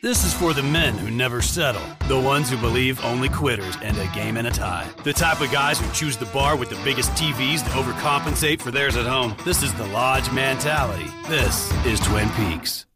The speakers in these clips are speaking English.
This is for the men who never settle, the ones who believe only quitters end a game in a tie, the type of guys who choose the bar with the biggest TVs to overcompensate for theirs at home. This is the Lodge mentality. This is Twin Peaks.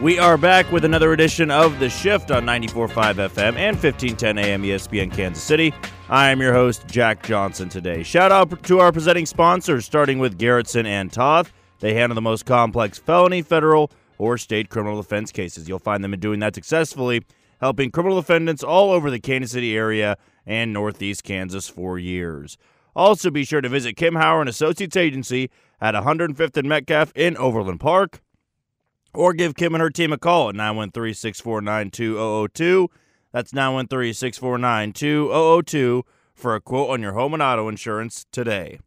We are back with another edition of The Shift on 94.5 FM and 1510 AM ESPN Kansas City. I am your host, Jack Johnson, today. Shout out to our presenting sponsors, starting with Garrettson and Toth. They handle the most complex felony, federal, or state criminal defense cases. You'll find them in doing that successfully, helping criminal defendants all over the Kansas City area and Northeast Kansas for years. Also, be sure to visit Kim Hauer and Associates Agency at 105th and Metcalf in Overland Park, or give Kim and her team a call at 913 649 2002. That's 913 649 2002 for a quote on your home and auto insurance today.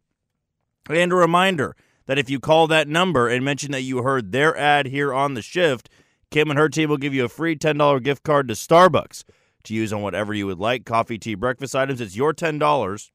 And a reminder that if you call that number and mention that you heard their ad here on the shift, Kim and her team will give you a free $10 gift card to Starbucks to use on whatever you would like coffee, tea, breakfast items. It's your $10.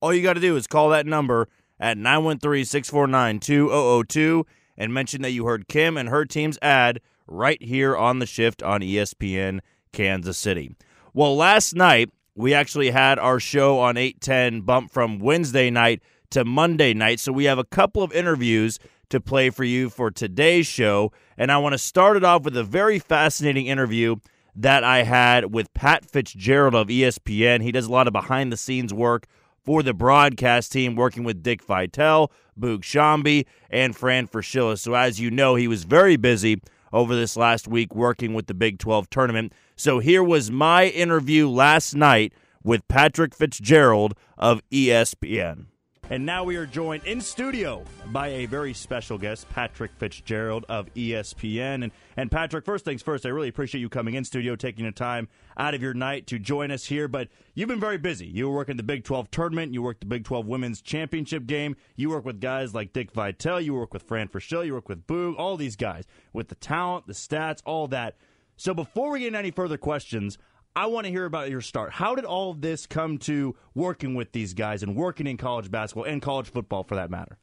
All you got to do is call that number at 913 649 2002 and mention that you heard Kim and her team's ad right here on the shift on ESPN Kansas City. Well, last night, we actually had our show on 810 bump from Wednesday night to Monday night. So we have a couple of interviews to play for you for today's show. And I want to start it off with a very fascinating interview that I had with Pat Fitzgerald of ESPN. He does a lot of behind the scenes work for the broadcast team, working with Dick Vitale, Boog Sciambi, and Fran Fraschilla. So, as you know, he was very busy over this last week working with the Big 12 tournament. So, here was my interview last night with Patrick Fitzgerald of ESPN. And now we are joined in studio by a very special guest, Patrick Fitzgerald of ESPN. And, and Patrick, first things first, I really appreciate you coming in studio, taking the time out of your night to join us here. But you've been very busy. You were working the Big 12 tournament, you worked the Big 12 women's championship game, you work with guys like Dick Vitale, you work with Fran Fraschilla, you work with Boog, all these guys with the talent, the stats, all that. So before we get into any further questions, I want to hear about your start. How did all of this come to working with these guys and working in college basketball and college football for that matter?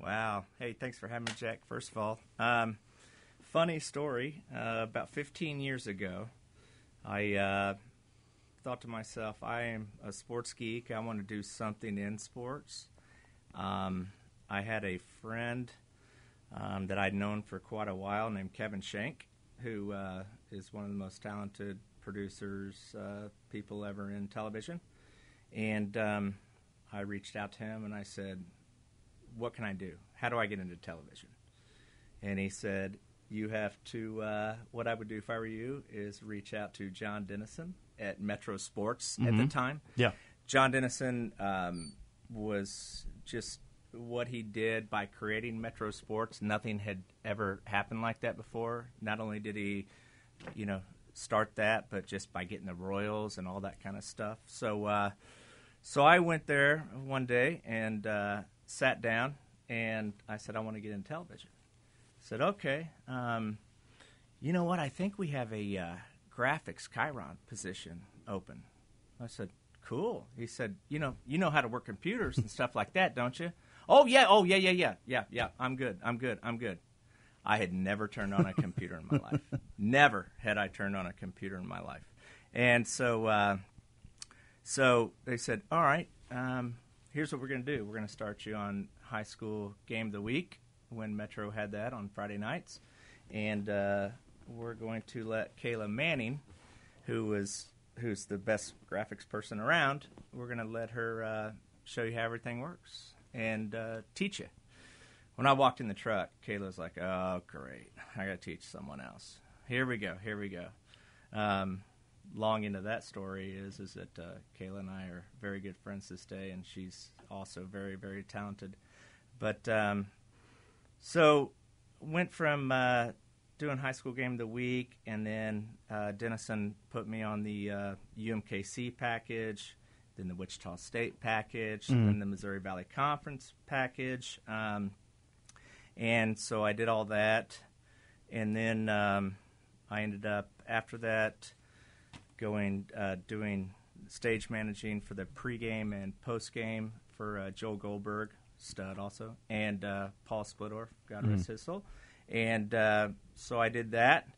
Wow. Hey, thanks for having me, Jack, first of all. Um, funny story. Uh, about 15 years ago, I uh, thought to myself, I am a sports geek. I want to do something in sports. Um, I had a friend um, that I'd known for quite a while named Kevin Shank, who uh, is one of the most talented producers, uh, people ever in television. And um, I reached out to him and I said, What can I do? How do I get into television? And he said, You have to, uh, what I would do if I were you is reach out to John Dennison at Metro Sports mm-hmm. at the mm-hmm. time. Yeah. John Dennison um, was just what he did by creating Metro Sports. Nothing had ever happened like that before. Not only did he, you know, start that, but just by getting the royals and all that kind of stuff. So, uh, so I went there one day and uh, sat down, and I said, I want to get in television. I said, okay. Um, you know what? I think we have a uh, graphics Chiron position open. I said, cool. He said, you know, you know how to work computers and stuff like that, don't you? Oh yeah, oh yeah, yeah, yeah, yeah, yeah. I'm good. I'm good. I'm good. I had never turned on a computer in my life. Never had I turned on a computer in my life. And so, uh, so they said, "All right, um, here's what we're going to do. We're going to start you on high school game of the week when Metro had that on Friday nights, and uh, we're going to let Kayla Manning, who was who's the best graphics person around, we're going to let her uh, show you how everything works and uh, teach you." When I walked in the truck, Kayla's like, "Oh, great! I got to teach someone else." Here we go. Here we go. Um, long into that story is is that uh, Kayla and I are very good friends this day, and she's also very very talented. But um, so went from uh, doing high school game of the week, and then uh, Dennison put me on the uh, UMKC package, then the Wichita State package, mm-hmm. then the Missouri Valley Conference package. Um, and so I did all that, and then um, I ended up after that going uh, doing stage managing for the pregame and postgame for uh, Joel Goldberg, stud also, and uh, Paul Splittorff, God rest mm. his soul. and uh, so I did that,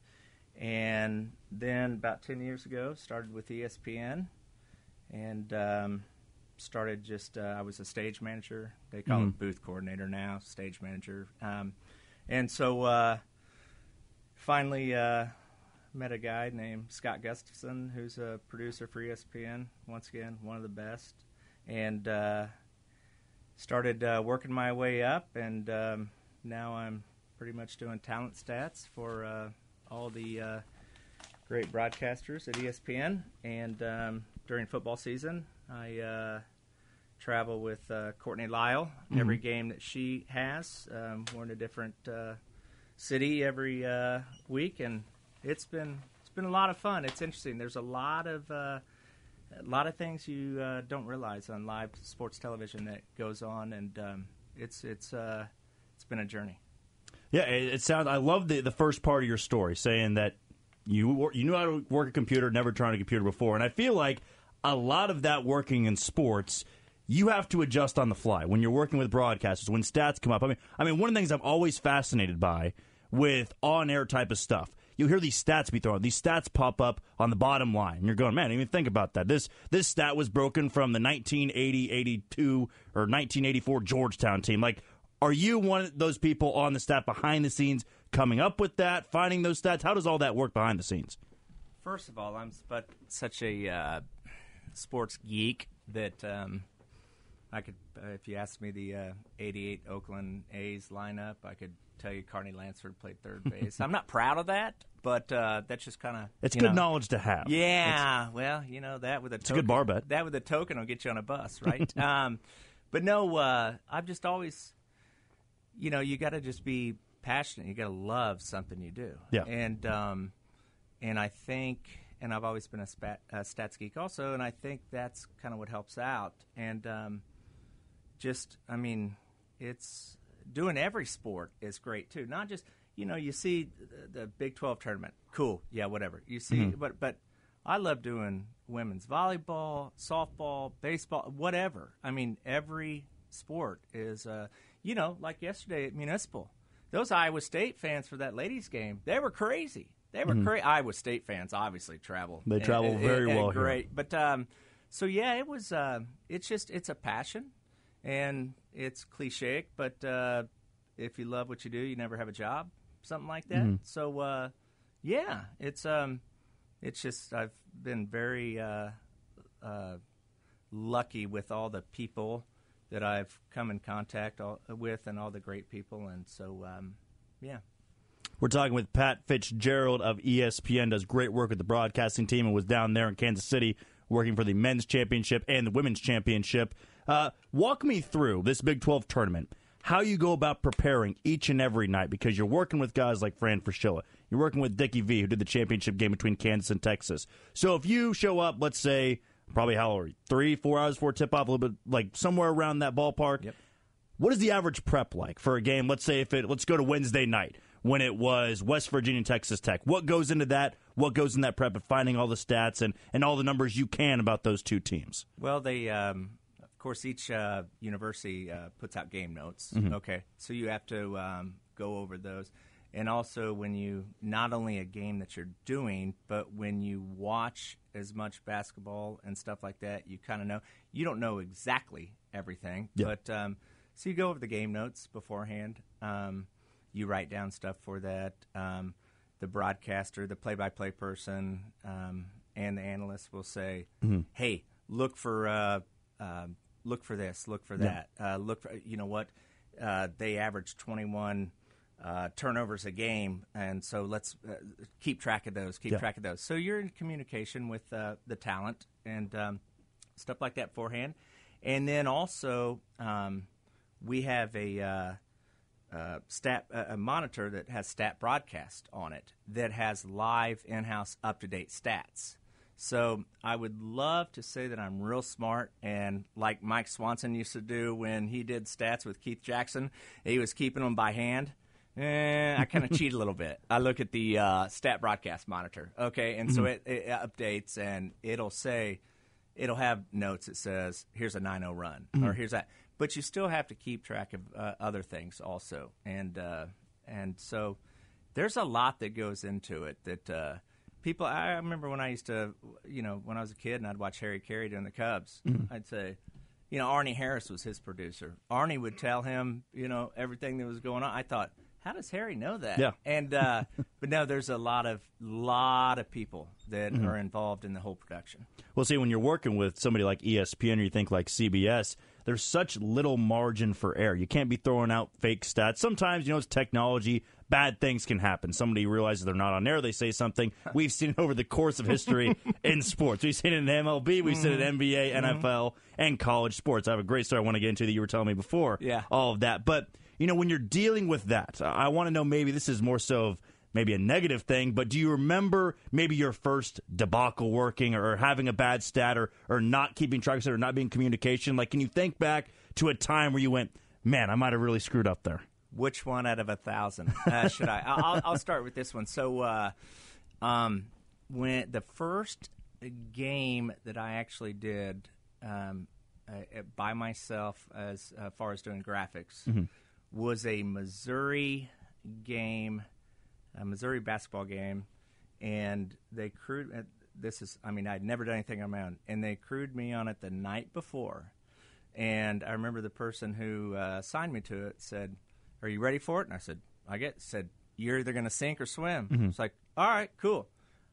and then about ten years ago started with ESPN, and um, started just uh, I was a stage manager. They call Mhm. it booth coordinator now, stage manager, um, and so uh, finally uh, met a guy named Scott Gustafson, who's a producer for ESPN. Once again, one of the best, and uh, started uh, working my way up, and um, now I'm pretty much doing talent stats for uh, all the uh, great broadcasters at ESPN. And um, during football season, I uh, travel with uh, Courtney Lyle every game that she has. Um, we're in a different uh, city every uh, week, and it's been it's been a lot of fun. It's interesting. There's a lot of uh, a lot of things you uh, don't realize on live sports television that goes on, and um, it's it's uh, it's been a journey. Yeah, it, it sounds. I love the the first part of your story, saying that you you knew how to work a computer, never tried a computer before, and I feel like a lot of that working in sports. You have to adjust on the fly when you're working with broadcasters. When stats come up, I mean, I mean, one of the things I'm always fascinated by with on-air type of stuff, you hear these stats be thrown. These stats pop up on the bottom line, and you're going, man, I didn't even think about that. This this stat was broken from the 1980, 82, or 1984 Georgetown team. Like, are you one of those people on the staff behind the scenes coming up with that, finding those stats? How does all that work behind the scenes? First of all, I'm such a uh, sports geek that um, I could, uh, if you asked me the uh, '88 Oakland A's lineup, I could tell you Carney Lansford played third base. I'm not proud of that, but uh, that's just kind of It's good knowledge to have. Yeah, well, you know that with a a token, good bar bet. That with a token will get you on a bus, right? um, but no, uh, I've just always, you know, you got to just be passionate. You got to love something you do. Yeah. And um, and I think, and I've always been a, spat, a stats geek also, and I think that's kind of what helps out. And um, just, I mean, it's doing every sport is great too. Not just, you know, you see the, the Big Twelve tournament, cool, yeah, whatever. You see, but but I love doing women's volleyball, softball, baseball, whatever. I mean, every sport is, uh, you know, like yesterday at Municipal. Those Iowa State fans for that ladies' game, they were crazy. They were crazy. Iowa State fans obviously travel. They travel And- very and- well and here. Great, but um, so yeah, it was. Uh, it's just it's a passion, and it's cliche, but uh, if you love what you do, you never have a job, something like that. Mm-hmm. So uh, yeah, it's um, it's just I've been very uh, uh, lucky with all the people that I've come in contact all, with, and all the great people, and so um, yeah. We're talking with Pat Fitzgerald of ESPN, does great work with the broadcasting team and was down there in Kansas City working for the men's championship and the women's championship. Uh, walk me through this Big 12 tournament, how you go about preparing each and every night because you're working with guys like Fran Fraschilla. You're working with Dickie V, who did the championship game between Kansas and Texas. So if you show up, let's say, probably how are you, three, four hours before tip off, a little bit like somewhere around that ballpark. Yep. What is the average prep like for a game? Let's say if it let's go to Wednesday night when it was West Virginia and Texas Tech. What goes into that? What goes in that prep of finding all the stats and, and all the numbers you can about those two teams? Well, they, um, of course, each uh, university uh, puts out game notes. Okay, so you have to um, go over those, and also when you not only a game that you're doing, but when you watch as much basketball and stuff like that, you kind of know. You don't know exactly everything, Yeah. but um, so you go over the game notes beforehand. Um, you write down stuff for that. Um, the broadcaster, the play-by-play person, um, and the analyst will say, "Hey, look for uh, um look for this, look for that, uh, look for you know what uh, they average 21 uh, turnovers a game, and so let's uh, keep track of those, keep Yeah. track of those. So you're in communication with uh, the talent and um, stuff like that beforehand, and then also um, we have a. Uh, stat uh, a monitor that has stat broadcast on it that has live in-house up-to-date stats. So I would love to say that I'm real smart and like Mike Swanson used to do when he did stats with Keith Jackson, he was keeping them by hand. Eh, I kind of cheat a little bit. I look at the uh, stat broadcast monitor, okay, and so it, it updates and it'll say it'll have notes that says here's a 9-0 run or here's that but you still have to keep track of uh, other things also and uh, and so there's a lot that goes into it that uh, people. I remember when I used to, you know, when I was a kid and I'd watch Harry Caray doing the Cubs. Mm-hmm. I'd say, you know, Arnie Harris was his producer. Arnie would tell him, you know, everything that was going on. I thought, how does Harry know that? Yeah. And uh, but no, there's a lot of lot of people that Mm-hmm. are involved in the whole production. Well, see, when you're working with somebody like ESPN or you think like CBS, there's such little margin for error. You can't be throwing out fake stats. Sometimes, you know, it's technology. Bad things can happen. Somebody realizes they're not on air. They say something. We've seen it over the course of history in sports. We've seen it in MLB. We've seen it in mm-hmm. NBA, mm-hmm. NFL, and college sports. I have a great story I want to get into that you were telling me before. Yeah. All of that. But, you know, when you're dealing with that, I want to know maybe this is more so of maybe a negative thing, but do you remember maybe your first debacle working or having a bad stat or, or not keeping track of it or not being communication? Like, can you think back to a time where you went, man, I might have really screwed up there? Which one out of a thousand uh, should I? I'll, I'll start with this one. So, uh, um, when the first game that I actually did um, uh, by myself, as uh, far as doing graphics, was a Missouri game, a Missouri basketball game, and they crewed. Uh, this is, I mean, I'd never done anything on my own, and they crewed me on it the night before. And I remember the person who uh, signed me to it said, "Are you ready for it?" And I said, "I get." Said, "You're either going to sink or swim." It's like, "All right, cool."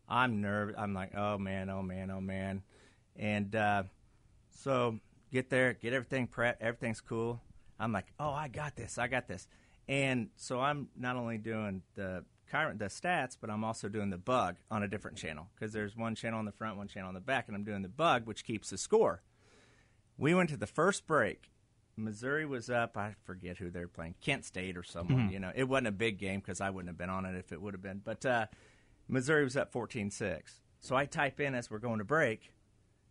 I'm nervous. I'm like, "Oh man, oh man, oh man," and uh, so get there, get everything prepped, everything's cool. I'm like, "Oh, I got this, I got this," and so I'm not only doing the current the stats, but I'm also doing the bug on a different channel because there's one channel on the front, one channel on the back, and I'm doing the bug, which keeps the score. We went to the first break. Missouri was up. I forget who they're playing. Kent State or someone. You know, it wasn't a big game because I wouldn't have been on it if it would have been. But uh, Missouri was up 14-6. So I type in as we're going to break,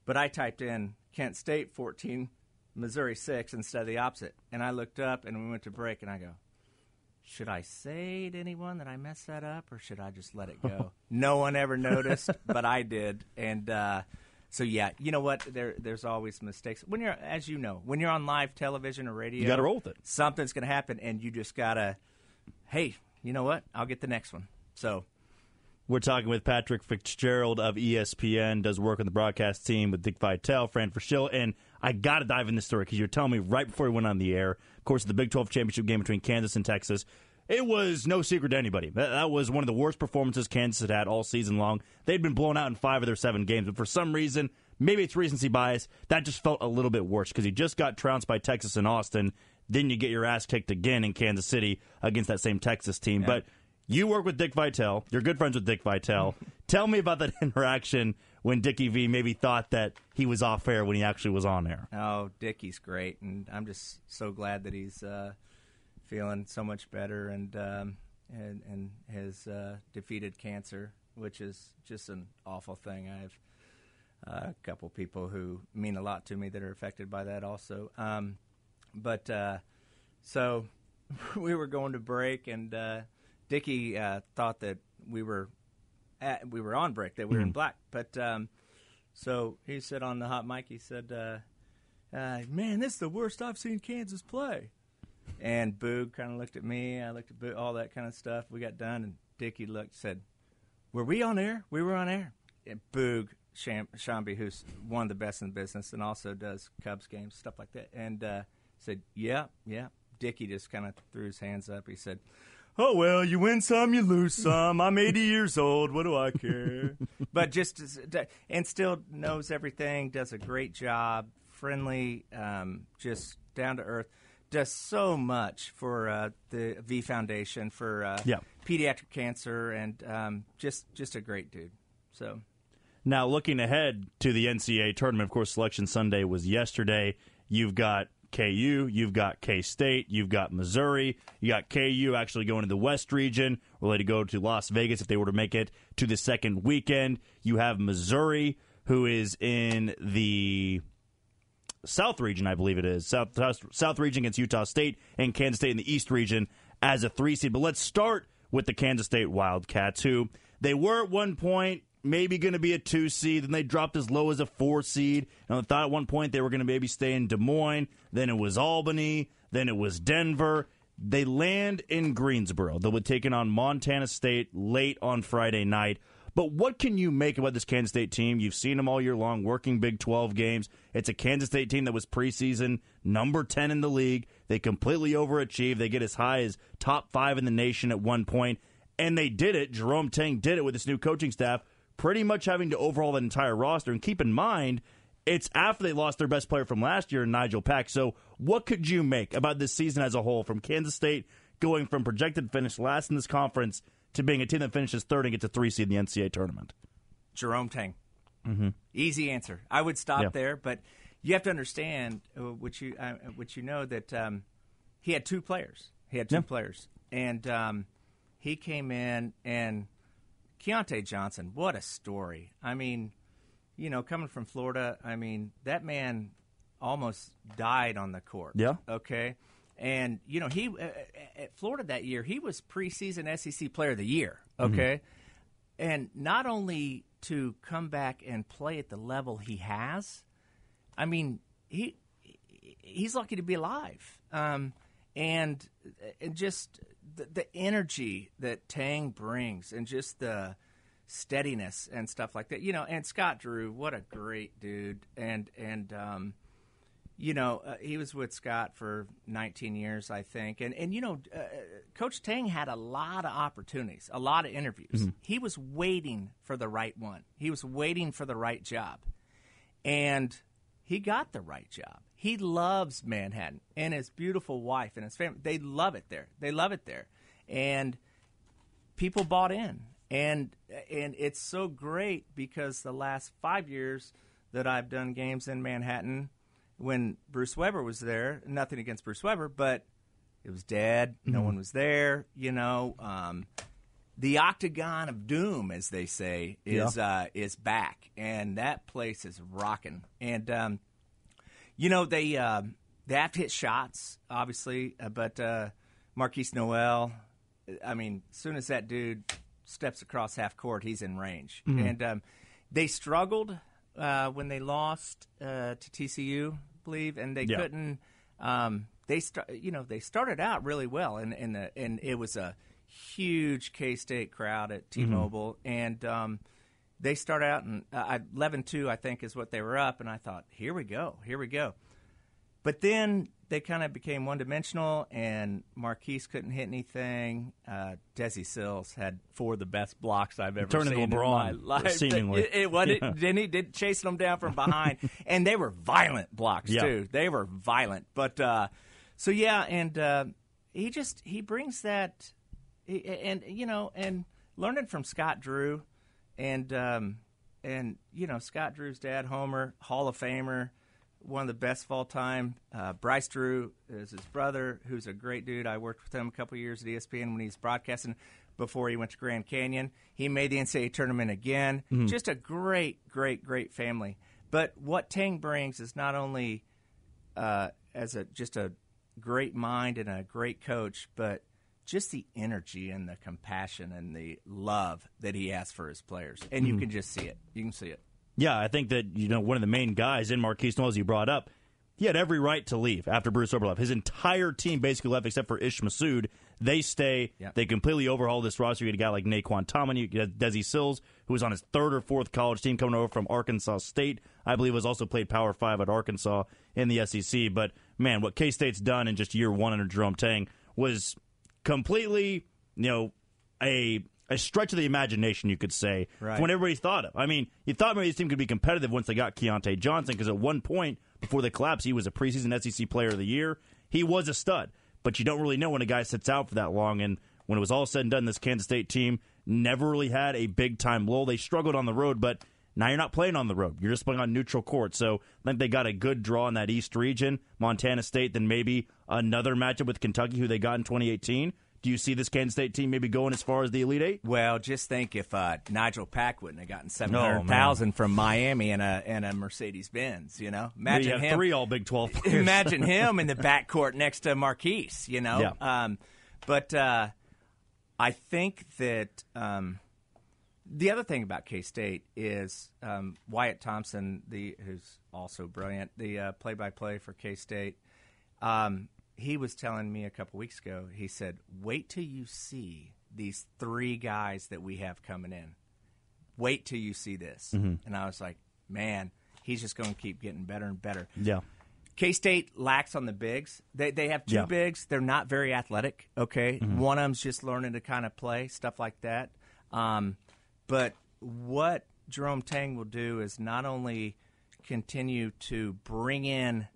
but I typed in Kent State 14, Missouri 6 instead of the opposite. And I looked up and we went to break, and I go, should I say to anyone that I messed that up, or should I just let it go? no one ever noticed, but I did, and uh, so yeah, you know what? There, there's always mistakes when you're, as you know, when you're on live television or radio. You gotta roll with it. Something's going to happen, and you just gotta, hey, you know what? I'll get the next one. So We're talking with Patrick Fitzgerald of ESPN, does work on the broadcast team with Dick Vitale, Fran Frischil, and I got to dive in this story because you're telling me right before we went on the air, of course, the Big 12 championship game between Kansas and Texas. It was no secret to anybody. That, that was one of the worst performances Kansas had had all season long. They'd been blown out in five of their seven games, but for some reason, maybe it's recency bias, that just felt a little bit worse because you just got trounced by Texas and Austin. Then you get your ass kicked again in Kansas City against that same Texas team. But you work with Dick Vitale. You're good friends with Dick Vitale. Tell me about that interaction when Dickie V maybe thought that he was off air when he actually was on air. Oh, Dickie's great, and I'm just so glad that he's uh, feeling so much better and um, and, and has uh, defeated cancer, which is just an awful thing. I have uh, a couple people who mean a lot to me that are affected by that also. Um, but uh, so we were going to break, and uh, Dickie uh, thought that we were at, we were on break, that we were in black, but. Um, so he said on the hot mic, he said, uh, uh, "Man, this is the worst I've seen Kansas play." And Boog kind of looked at me. I looked at Boog, all that kind of stuff. We got done, and Dickie looked, said, "Were we on air? We were on air." And Boog Sham- Sciambi, who's one of the best in the business, and also does Cubs games, stuff like that, and uh, said, "Yeah, yeah." Dickie just kind of threw his hands up. He said, "Oh well, you win some, you lose some. I'm 80 years old. What do I care?" but just as- and still knows everything. Does a great job. Friendly, um, just down to earth. Does so much for uh, the V Foundation for uh, Yeah. pediatric cancer, and um, just just a great dude. So Now, looking ahead to the NCAA tournament, of course, Selection Sunday was yesterday. You've got KU, you've got K State, you've got Missouri, you got KU actually going to the West region, ready to go to Las Vegas if they were to make it to the second weekend. You have Missouri, who is in the South region, I believe it is. South, South South region against Utah State and Kansas State in the East region as a three seed. But let's start with the Kansas State Wildcats, who they were at one point maybe going to be a two seed, then they dropped as low as a four seed. And I thought at one point they were going to maybe stay in Des Moines. Then it was Albany. Then it was Denver. They land in Greensboro. They'll be taking on Montana State late on Friday night. But what can you make about this Kansas State team? You've seen them all year long working Big 12 games. It's a Kansas State team that was preseason number 10 in the league. They completely overachieved. They get as high as top five in the nation at one point, and they did it. Jerome Tang did it with this new coaching staff, pretty much having to overhaul the entire roster. And keep in mind, it's after they lost their best player from last year, Nigel Pack. So, what could you make about this season as a whole from Kansas State going from projected finish last in this conference to being a team that finishes third and gets a three seed in the NCAA tournament? Jerome Tang. Mm-hmm. Easy answer. I would stop Yeah. there, but you have to understand, uh, which you uh, which you know that um, he had two players. He had two Yeah. players, and um, he came in and Keyontae Johnson. What a story! I mean, you know, coming from Florida, I mean that man almost died on the court. Yeah. Okay. And you know he uh, at Florida that year he was preseason SEC Player of the Year. Okay, and not only to come back and play at the level he has, I mean he he's lucky to be alive. Um, and and just the, the energy that Tang brings, and just the steadiness and stuff like that. You know, and Scott Drew, what a great dude, and and um, you know, uh, he was with Scott for 19 years, I think. And, and you know, uh, Coach Tang had a lot of opportunities, a lot of interviews. He was waiting for the right one, he was waiting for the right job. And he got the right job. He loves Manhattan and his beautiful wife and his family. They love it there. They love it there. And people bought in. And and it's so great because the last 5 years that I've done games in Manhattan when Bruce Weber was there, nothing against Bruce Weber, but it was dead. No one was there, you know. Um, the octagon of doom, as they say, is uh, is back, and that place is rocking. And um, you know they uh, they have to hit shots, obviously, uh, but uh, Markquis Nowell, I mean, as soon as that dude steps across half court, he's in range. And um, they struggled uh, when they lost uh, to TCU, I believe, and they Yeah. couldn't. Um, they start, you know, they started out really well, and and the, and it was a huge K State crowd at T-Mobile, and um, they start out and uh, 11-2, I think, is what they were up, and I thought, here we go, here we go. But then they kind of became one dimensional, and Markquis couldn't hit anything. Uh, Desi Sills had four of the best blocks I've ever Turned seen into in my LeBron, life. seemingly. It, it, what it, Yeah. then he did chasing them down from behind, and they were violent blocks Yeah. too. They were violent, but uh, so yeah, and uh, he just he brings that, he, and you know, and learning from Scott Drew, and um, and you know Scott Drew's dad, Homer, Hall of Famer, one of the best of all time. Uh, Bryce Drew is his brother, who's a great dude. I worked with him a couple years at ESPN when he was broadcasting before he went to Grand Canyon. He made the NCAA tournament again. Just a great, great, great family. But what Tang brings is not only uh, as a just a great mind and a great coach, but just the energy and the compassion and the love that he has for his players, and you hmm. can just see it. You can see it. Yeah, I think that you know one of the main guys in Markquis Nowell, as you brought up, he had every right to leave after Bruce Weber left. His entire team basically left except for Ish Massoud. They stay. Yep. They completely overhaul this roster. You get a guy like Nae'Qwan Tomlin. You get Desi Sills, who was on his third or fourth college team coming over from Arkansas State. I believe was also played Power Five at Arkansas in the SEC. But man, what K State's done in just year one under Jerome Tang was completely, you know, a a stretch of the imagination, you could say, Right. from what everybody thought of. I mean, you thought maybe this team could be competitive once they got Keyontae Johnson, because at one point before the collapse, he was a preseason SEC Player of the Year. He was a stud, but you don't really know when a guy sits out for that long. And when it was all said and done, this Kansas State team never really had a big time lull. They struggled on the road, but now you're not playing on the road. You're just playing on neutral court. So I think they got a good draw in that East region, Montana State, then maybe another matchup with Kentucky, who they got in 2018. Do you see this Kansas State team maybe going as far as the Elite Eight? Well, just think if uh, Nigel Pack wouldn't have gotten seven Oh, hundred thousand from Miami and a and a Mercedes Benz, you know, imagine you have him. three All Big 12 players. imagine him in the backcourt next to Markquis, you know. Yeah. Um, but uh, I think that um, the other thing about K State is um, Wyatt Thompson, the who's also brilliant, the uh, play-by-play for K State. Um, he was telling me a couple weeks ago. He said, "Wait till you see these three guys that we have coming in. Wait till you see this." Mm-hmm. And I was like, "Man, he's just going to keep getting better and better." Yeah. K State lacks on the bigs. They they have two Yeah. bigs. They're not very athletic. Okay, Mm-hmm. one of them's just learning to kind of play stuff like that. Um, but what Jerome Tang will do is not only continue to bring in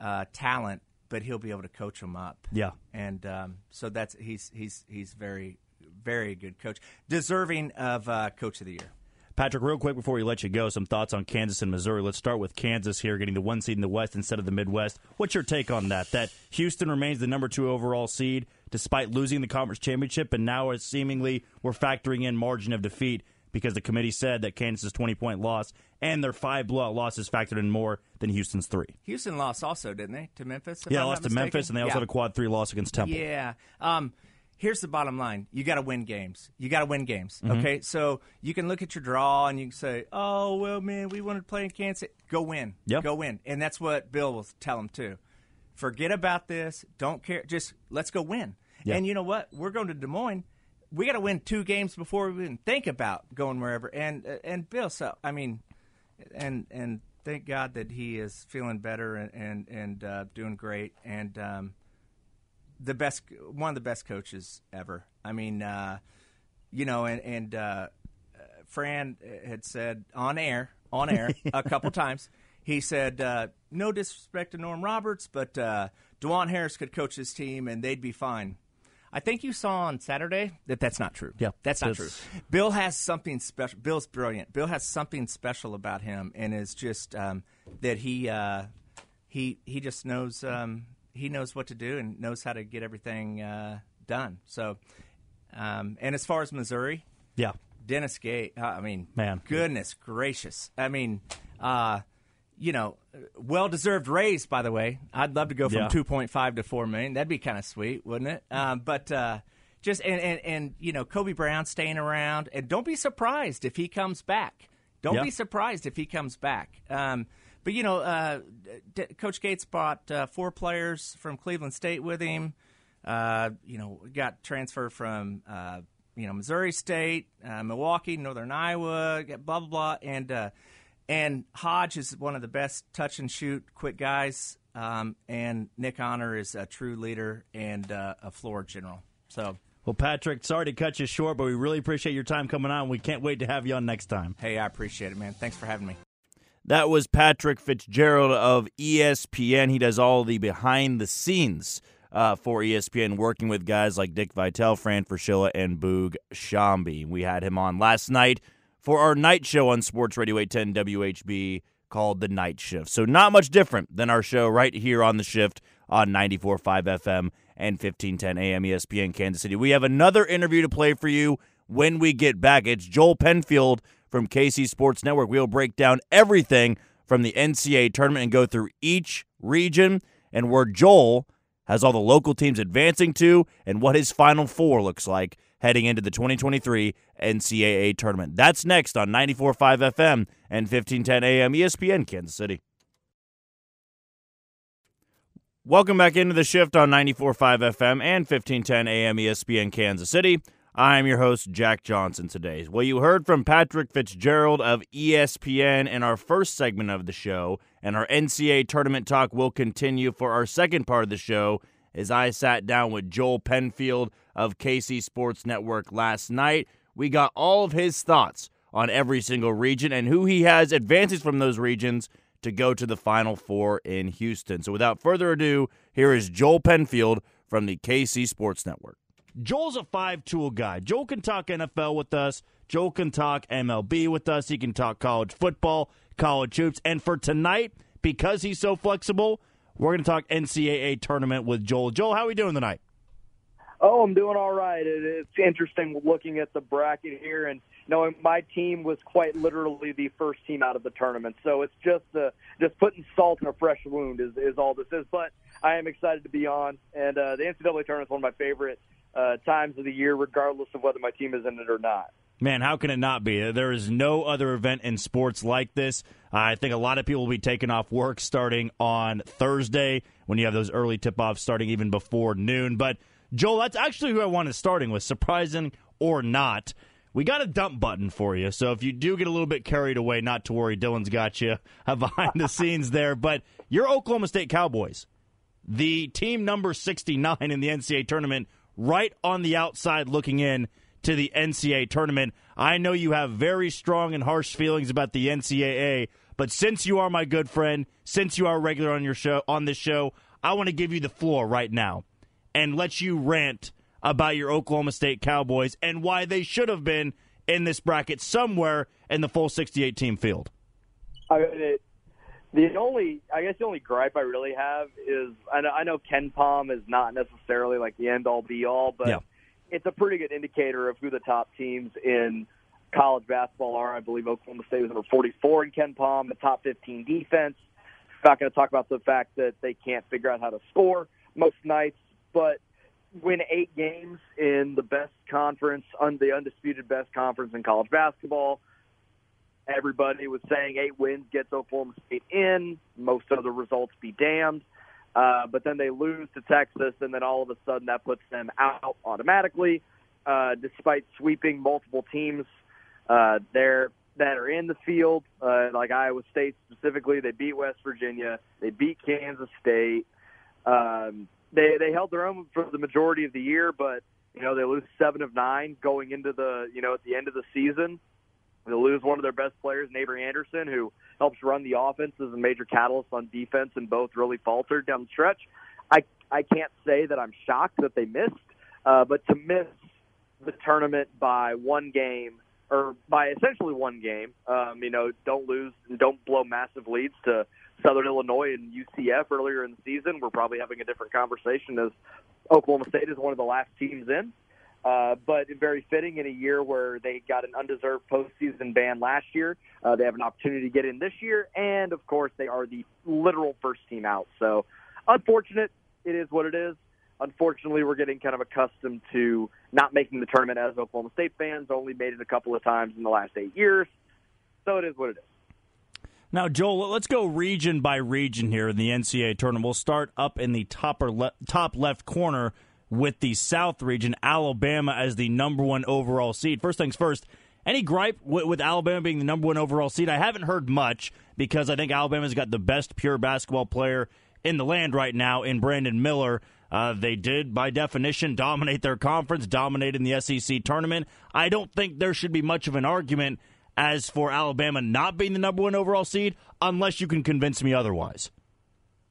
uh, talent, but he'll be able to coach them up. Yeah. and um, so that's he's he's he's very very good coach, deserving of uh, coach of the year. Patrick, real quick before we let you go, some thoughts on Kansas and Missouri. Let's start with Kansas here, getting the one seed in the West instead of the Midwest. What's your take on that? That Houston remains the number two overall seed despite losing the conference championship, and now it's seemingly we're factoring in margin of defeat because the committee said that Kansas' 20 point loss and their five blowout losses factored in more than Houston's three. Houston lost also, didn't they, to Memphis? Yeah, I'm lost to Memphis, and they also Yeah. had a quad three loss against Temple. Yeah. Um, here's the bottom line: you got to win games. You got to win games. Mm-hmm. Okay, so you can look at your draw and you can say, "Oh, well, man, we wanted to play in Kansas. Go win. Yep. Go win." And that's what Bill will tell them too. Forget about this. Don't care. Just let's go win. And you know what? We're going to Des Moines. We got to win two games before we even think about going wherever. And and Bill, so I mean, and and thank God that he is feeling better and and, and uh, doing great. And um, the best, one of the best coaches ever. I mean, uh, you know, and, and uh, Fran had said on air, on air, a couple times. He said, uh, "No disrespect to Norm Roberts, but uh, Dewan Harris could coach his team, and they'd be fine." I think you saw on Saturday that that's not true. Yeah, that's not true. Bill has something special. Bill's brilliant. Bill has something special about him, and is just um, that he uh, he he just knows um, he knows what to do and knows how to get everything uh, done. So, um, and as far as Missouri, Yeah. Dennis Gate, uh, I mean, Man. goodness gracious. I mean, uh, you know, well deserved raise, by the way. I'd love to go from Yeah. 2.5 to 4 million. That'd be kind of sweet, wouldn't it? Um, but, uh, just, and, and, and, you know, Kobe Brown staying around. And don't be surprised if he comes back. Don't Yeah. be surprised if he comes back. Um, but, you know, uh, D- Coach Gates bought uh, four players from Cleveland State with him. Uh, you know, got transfer from uh, you know Missouri State, uh, Milwaukee, Northern Iowa, blah blah blah, and uh, and Hodge is one of the best touch and shoot quick guys, um, and Nick Honor is a true leader and uh, a floor general. So Well, Patrick, sorry to cut you short, but we really appreciate your time coming on. We can't wait to have you on next time. hey, I appreciate it, man. Thanks for having me. That was Patrick Fitzgerald of ESPN. He does all the behind the scenes uh, for ESPN, working with guys like Dick Vitale, Fran Fraschilla, and Boog Sciambi. We had him on last night for our night show on Sports Radio 810 WHB called The Night Shift. So, not much different than our show right here on The Shift on 94.5 FM and 1510 AM ESPN Kansas City. We have another interview to play for you when we get back. It's Joel Penfield from KC Sports Network. We'll break down everything from the NCAA tournament and go through each region and where Joel has all the local teams advancing to and what his final four looks like heading into the 2023 NCAA tournament. That's next on 94.5 FM and 1510 AM ESPN Kansas City. Welcome back into the shift on 94.5 FM and 1510 AM ESPN Kansas City. I'm your host, Jack Johnson, today. Well, you heard from Patrick Fitzgerald of ESPN in our first segment of the show, and our NCAA tournament talk will continue for our second part of the show as I sat down with Joel Penfield of KC Sports Network last night. We got all of his thoughts on every single region and who he has advances from those regions to go to the Final Four in Houston. So without further ado, here is Joel Penfield from the KC Sports Network. Joel's a five tool guy. Joel can talk NFL with us. Joel can talk MLB with us. He can talk college football, college hoops. And for tonight, because he's so flexible, we're going to talk NCAA tournament with Joel. Joel, how are we doing tonight? Oh, I'm doing all right. It's interesting looking at the bracket here, and knowing my team was quite literally the first team out of the tournament. So it's just uh, just putting salt in a fresh wound is, is all this is. But I am excited to be on, and uh, the NCAA tournament is one of my favorite uh, times of the year, regardless of whether my team is in it or not. Man, how can it not be? There is no other event in sports like this. I think a lot of people will be taking off work starting on Thursday when you have those early tip offs starting even before noon. But, Joel, that's actually who I wanted starting with, surprising or not. We got a dump button for you. So if you do get a little bit carried away, not to worry. Dylan's got you behind the scenes there. But you're Oklahoma State Cowboys, the team number 69 in the NCAA tournament, right on the outside looking in to the NCAA tournament. I know you have very strong and harsh feelings about the NCAA, but since you are my good friend, since you are regular on your show on this show, I want to give you the floor right now and let you rant about your Oklahoma State Cowboys and why they should have been in this bracket somewhere in the full 68 team field. I mean, it, the only, I guess, the only gripe I really have is I know, I know KenPom is not necessarily like the end all be all, but yeah. It's a pretty good indicator of who the top teams in college basketball are. I believe Oklahoma State was number 44 in KenPom, the top 15 defense. Not going to talk about the fact that they can't figure out how to score most nights, but win eight games in the best conference, on the undisputed best conference in college basketball. Everybody was saying eight wins gets Oklahoma State in. Most of the results be damned. Uh, but then they lose to Texas, and then all of a sudden that puts them out automatically, uh, despite sweeping multiple teams uh, there that are in the field, uh, like Iowa State specifically. They beat West Virginia. They beat Kansas State. Um, they they held their own for the majority of the year, but you know they lose seven of nine going into the you know at the end of the season. They lose one of their best players, Avery Anderson, who helps run the offense as a major catalyst on defense, and both really faltered down the stretch. I I can't say that I'm shocked that they missed, uh, but to miss the tournament by one game or by essentially one game, um, you know, don't lose don't blow massive leads to Southern Illinois and UCF earlier in the season. We're probably having a different conversation as Oklahoma State is one of the last teams in. Uh, but very fitting in a year where they got an undeserved postseason ban last year. Uh, they have an opportunity to get in this year, and of course, they are the literal first team out. So, unfortunate. It is what it is. Unfortunately, we're getting kind of accustomed to not making the tournament as Oklahoma State fans. Only made it a couple of times in the last eight years. So it is what it is. Now, Joel, let's go region by region here in the NCAA tournament. We'll start up in the top, le- top left corner with the South region, Alabama as the number one overall seed. First things first, any gripe with, with, Alabama being the number one overall seed? I haven't heard much because I think Alabama's got the best pure basketball player in the land right now in Brandon Miller. Uh, they did, by definition, dominate their conference, dominate in the SEC tournament. I don't think there should be much of an argument as for Alabama not being the number one overall seed, unless you can convince me otherwise.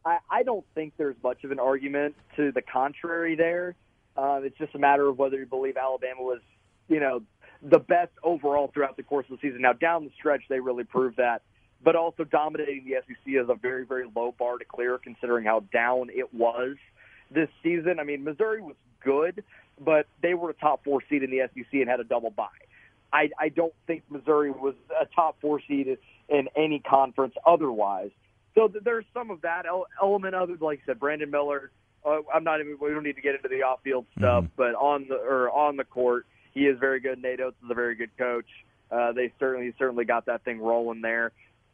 I, I don't think there's much of an argument to the contrary there. Uh, it's just a matter of whether you believe Alabama was, you know, the best overall throughout the course of the season. Now, down the stretch, they really proved that, but also dominating the SEC is a very, very low bar to clear considering how down it was this season. I mean, Missouri was good, but they were a top four seed in the SEC and had a double bye. I, I don't think Missouri was a top four seed in any conference otherwise. So there's some of that element of it. Like I said, Brandon Miller. Uh, I'm not even. We don't need to get into the off-field stuff, mm-hmm. but on the or on the court, he is very good. Nate Oats is a very good coach. Uh, they certainly certainly got that thing rolling there.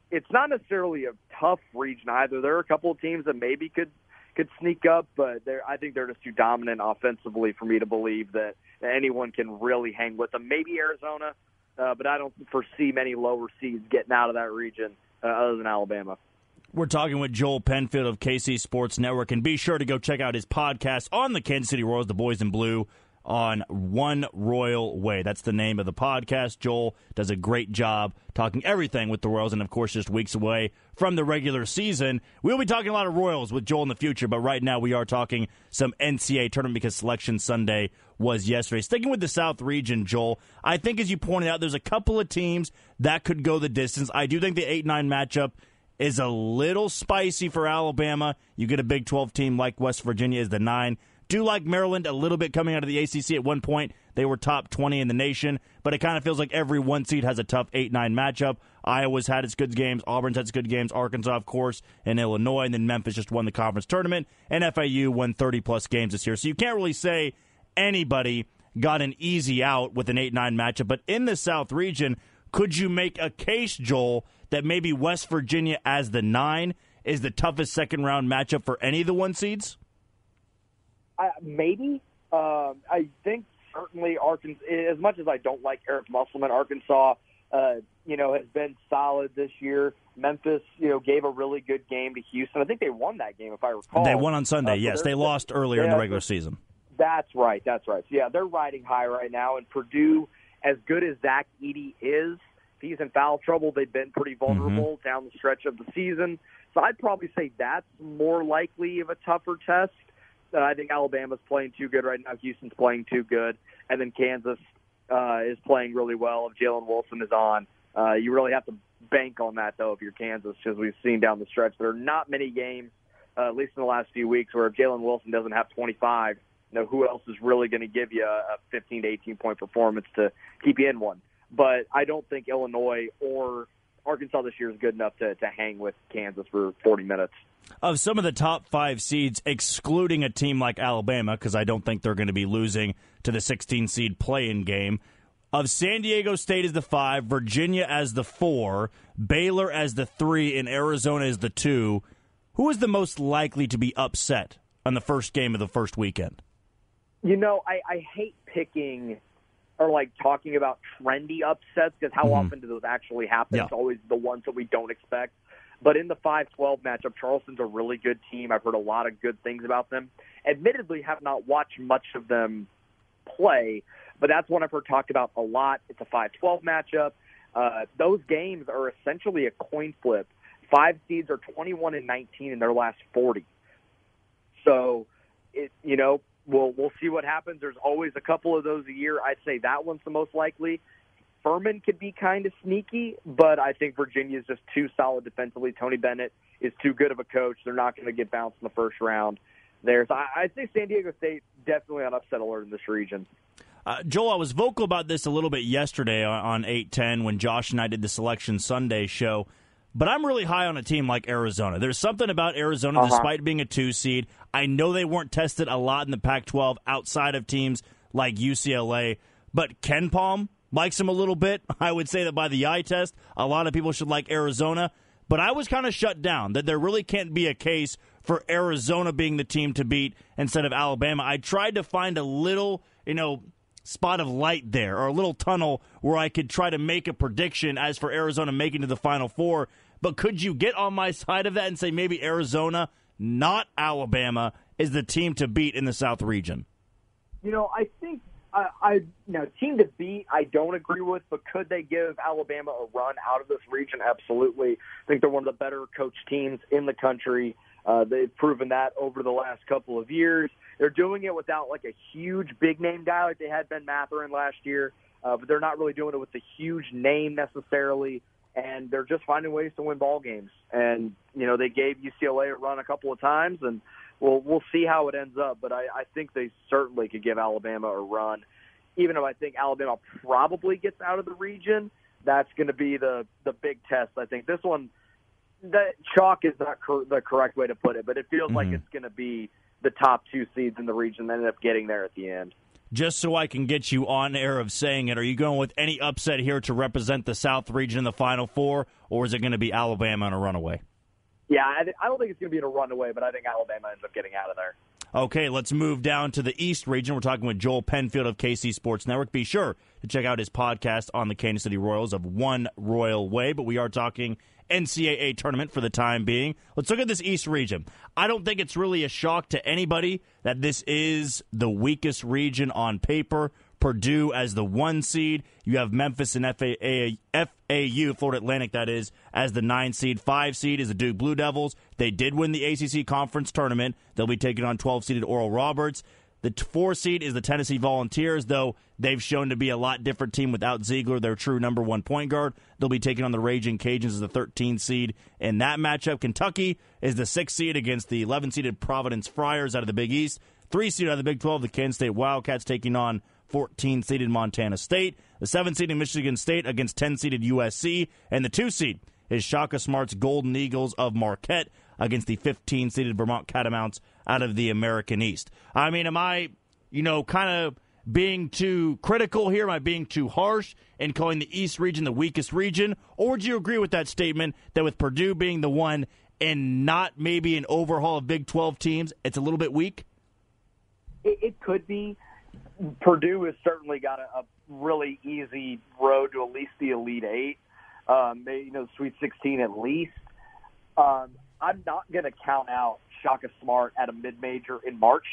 It's not necessarily a tough region either. There are a couple of teams that maybe could could sneak up, but they're, I think they're just too dominant offensively for me to believe that anyone can really hang with them. Maybe Arizona, uh, but I don't foresee many lower seeds getting out of that region uh, other than Alabama. We're talking with Joel Penfield of KC Sports Network, and be sure to go check out his podcast on the Kansas City Royals, the Boys in Blue, on One Royal Way. That's the name of the podcast. Joel does a great job talking everything with the Royals, and of course, just weeks away from the regular season. We'll be talking a lot of Royals with Joel in the future, but right now we are talking some NCAA tournament because Selection Sunday was yesterday. Sticking with the South region, Joel, I think as you pointed out, there's a couple of teams that could go the distance. I do think the 8 9 matchup is a little spicy for Alabama. You get a Big 12 team like West Virginia as the nine. Do like Maryland a little bit coming out of the ACC at one point. They were top 20 in the nation, but it kind of feels like every one seed has a tough 8 9 matchup. Iowa's had its good games. Auburn's had its good games. Arkansas, of course, and Illinois. And then Memphis just won the conference tournament. And FAU won 30 plus games this year. So you can't really say anybody got an easy out with an 8 9 matchup. But in the South region, could you make a case, Joel, that maybe West Virginia as the nine is the toughest second round matchup for any of the one seeds? Uh, maybe. Um, I think certainly Arkansas. As much as I don't like Eric Musselman, Arkansas, uh, you know, has been solid this year. Memphis, you know, gave a really good game to Houston. I think they won that game, if I recall. They won on Sunday. Uh, yes, they're- lost earlier in the regular season. That's right. That's right. So, yeah, they're riding high right now. And Purdue, as good as Zach Edey is, he's in foul trouble, they've been pretty vulnerable down the stretch of the season. So I'd probably say that's more likely of a tougher test. Uh, I think Alabama's playing too good right now. Houston's playing too good. And then Kansas uh, is playing really well. If Jalen Wilson is on, uh, you really have to bank on that, though, if you're Kansas, because we've seen down the stretch there are not many games, uh, at least in the last few weeks, where if Jalen Wilson doesn't have 25, you know, who else is really going to give you a 15 to 18 point performance to keep you in one? But I don't think Illinois or Arkansas this year is good enough to, to hang with Kansas for 40 minutes. Of some of the top five seeds, excluding a team like Alabama, because I don't think they're going to be losing to the 16 seed play in game. Of San Diego State as the five, Virginia as the four, Baylor as the three, and Arizona as the two. Who is the most likely to be upset on the first game of the first weekend? You know, I, I hate picking or like talking about trendy upsets because how Mhm. often do those actually happen? Yeah. It's always the ones that we don't expect. But in the 5-12 matchup, Charleston's a really good team. I've heard a lot of good things about them. Admittedly, have not watched much of them play, but that's one I've heard talked about a lot. It's a 5-12 matchup. Uh, those games are essentially a coin flip. Five seeds are 21 and 19 in their last 40. So, it you know, we'll we'll see what happens. There's always a couple of those a year. I'd say that one's the most likely. Furman could be kind of sneaky, but I think Virginia is just too solid defensively. Tony Bennett is too good of a coach. They're not going to get bounced in the first round. There, so I, I'd say San Diego State definitely on upset alert in this region. Uh, Joel, I was vocal about this a little bit yesterday on, on 810 when Josh and I did the Selection Sunday show, but I'm really high on a team like Arizona. There's something about Arizona, Uh-huh. despite being a two seed. I know they weren't tested a lot in the Pac 12 outside of teams like UCLA, but KenPom likes them a little bit. I would say that by the eye test, a lot of people should like Arizona, but I was kind of shut down that there really can't be a case for Arizona being the team to beat instead of Alabama. I tried to find a little, you know, spot of light there or a little tunnel where I could try to make a prediction as for Arizona making to the Final Four. But could you get on my side of that and say maybe Arizona, not Alabama, is the team to beat in the South region? You know, I think I, I you know team to beat. I don't agree with, but could they give Alabama a run out of this region? Absolutely. I think they're one of the better coached teams in the country. Uh, they've proven that over the last couple of years. They're doing it without like a huge big name guy like they had Ben Mathurin last year, uh, but they're not really doing it with a huge name necessarily. And they're just finding ways to win ball games. And you know they gave UCLA a run a couple of times, and we'll we'll see how it ends up. But I, I think they certainly could give Alabama a run. Even if I think Alabama probably gets out of the region, that's going to be the the big test. I think this one, the chalk is not cor- the correct way to put it, but it feels like Mhm. it's going to be the top two seeds in the region that end up getting there at the end. Just so I can get you on air of saying it, are you going with any upset here to represent the South region in the Final Four, or is it going to be Alabama in a runaway? Yeah, I, th- I don't think it's going to be in a runaway, but I think Alabama ends up getting out of there. Okay, let's move down to the East region. We're talking with Joel Penfield of KC Sports Network. Be sure to check out his podcast on the Kansas City Royals of One Royal Way. But we are talking NCAA tournament for the time being. Let's look at this East region. I don't think it's really a shock to anybody that this is the weakest region on paper. Purdue as the one seed. You have Memphis and FAU, Florida Atlantic, that is, as the nine seed. Five seed is the Duke Blue Devils. They did win the ACC conference tournament. They'll be taking on 12 seeded Oral Roberts. The four seed is the Tennessee Volunteers, though they've shown to be a lot different team without Zeigler, their true number one point guard. They'll be taking on the Raging Cajuns as the 13 seed in that matchup. Kentucky is the six seed against the 11 seeded Providence Friars out of the Big East. Three seed out of the Big 12, the Kansas State Wildcats taking on 14 seeded Montana State. The seven seeded Michigan State against 10 seeded USC. And the two seed is Shaka Smart's Golden Eagles of Marquette against the 15 seeded Vermont Catamounts out of the American East. I mean, am I, you know, kind of being too critical here? Am I being too harsh and calling the East region the weakest region? Or do you agree with that statement that with Purdue being the one and not maybe an overhaul of Big 12 teams, it's a little bit weak? It, it could be. Purdue has certainly got a, a really easy road to at least the Elite Eight, um, maybe, you know, Sweet 16 at least. Um, I'm not going to count out Shaka Smart at a mid-major in March.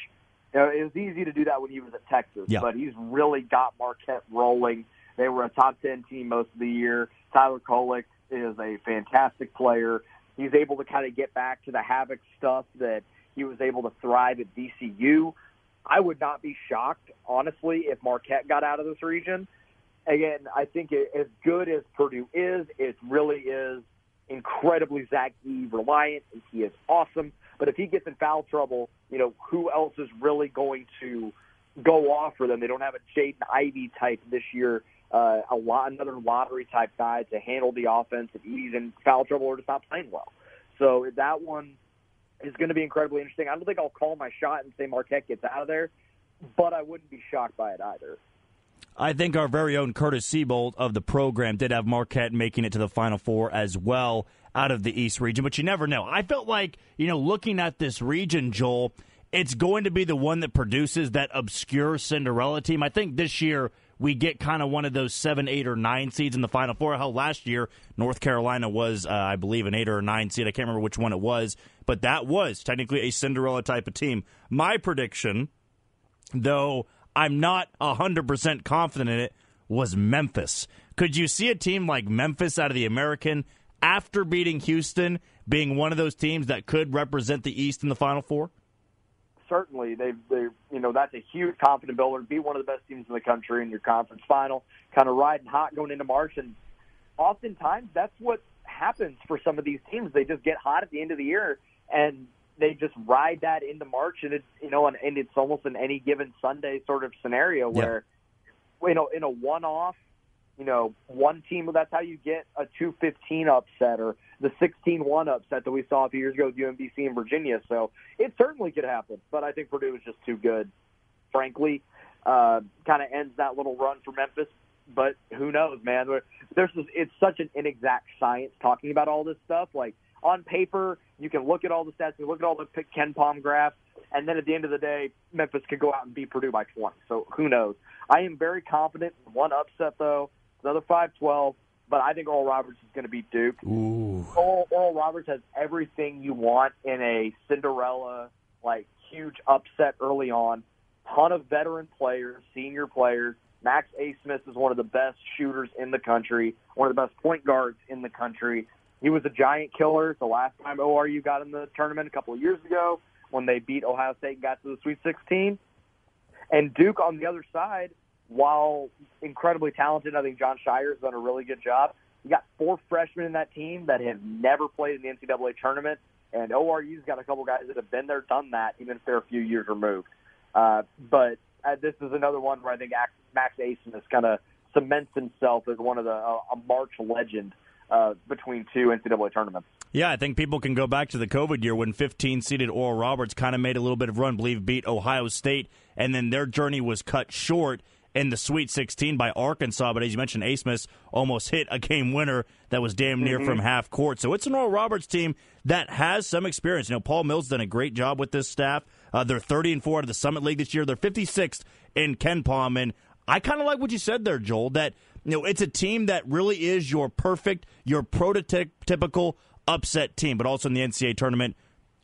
You know, it was easy to do that when he was at Texas, yeah. but he's really got Marquette rolling. They were a top 10 team most of the year. Tyler Kolek is a fantastic player. He's able to kind of get back to the havoc stuff that he was able to thrive at VCU. I would not be shocked, honestly, if Marquette got out of this region. Again, I think it, as good as Purdue is, it really is incredibly Zach Edey reliant, and he is awesome. But if he gets in foul trouble, you know, who else is really going to go off for them? They don't have a Jaden Ivey type this year, uh, a lot, another lottery type guy to handle the offense if he's in foul trouble or just not playing well. So that one is going to be incredibly interesting. I don't think I'll call my shot and say Marquette gets out of there, but I wouldn't be shocked by it either. I think our very own Curtis Seabold of the program did have Marquette making it to the Final Four as well out of the East region, but you never know. I felt like, you know, looking at this region, Joel, it's going to be the one that produces that obscure Cinderella team. I think this year we get kind of one of those seven, eight, or nine seeds in the Final Four. How last year North Carolina was, uh, I believe, an eight or a nine seed. I can't remember which one it was, but that was technically a Cinderella type of team. My prediction, though I'm not 100% confident in it, was Memphis. Could you see a team like Memphis out of the American after beating Houston being one of those teams that could represent the East in the Final Four? Certainly, they've they you know that's a huge confident builder. Be one of the best teams in the country in your conference final, kind of riding hot going into March, and oftentimes that's what happens for some of these teams. They just get hot at the end of the year, and they just ride that into March, and it's you know, and, and it's almost an any given Sunday sort of scenario where, you know, in a one-off, you know, one team. That's how you get a two fifteen upset or the 16-1 upset that we saw a few years ago with UMBC and Virginia. So it certainly could happen, but I think Purdue is just too good, frankly. Uh, kind of ends that little run for Memphis, but who knows, man? There's just, it's such an inexact science talking about all this stuff. Like on paper, you can look at all the stats, you look at all the KenPom graphs, and then at the end of the day, Memphis could go out and beat Purdue by 20. So who knows? I am very confident in one upset, though. Another 5-12, but I think Oral Roberts is going to beat Duke. Ooh. Oral, Oral Roberts has everything you want in a Cinderella, like, huge upset early on. Ton of veteran players, senior players. Max Abmas is one of the best shooters in the country, one of the best point guards in the country. He was a giant killer the last time ORU got in the tournament a couple of years ago when they beat Ohio State and got to the Sweet 16. And Duke on the other side, while incredibly talented, I think John has done a really good job. You got four freshmen in that team that have never played in the NCAA tournament, and ORU's got a couple guys that have been there, done that, even if they're a few years removed. Uh, but uh, this is another one where I think Max Abmas kind of cements himself as one of the uh, a March legend uh, between two NCAA tournaments. Yeah, I think people can go back to the COVID year when 15 seeded Oral Roberts kind of made a little bit of run, believe beat Ohio State, and then their journey was cut short in the Sweet 16 by Arkansas. But as you mentioned, Abmas almost hit a game winner that was damn near mm-hmm. from half court. So it's an Oral Roberts team that has some experience. You know, Paul Mills done a great job with this staff. Uh, they're 30 and four out of the Summit League this year. They're 56th in KenPom, and I kind of like what you said there, Joel. That you know, it's a team that really is your perfect, your prototypical upset team, but also in the NCAA tournament.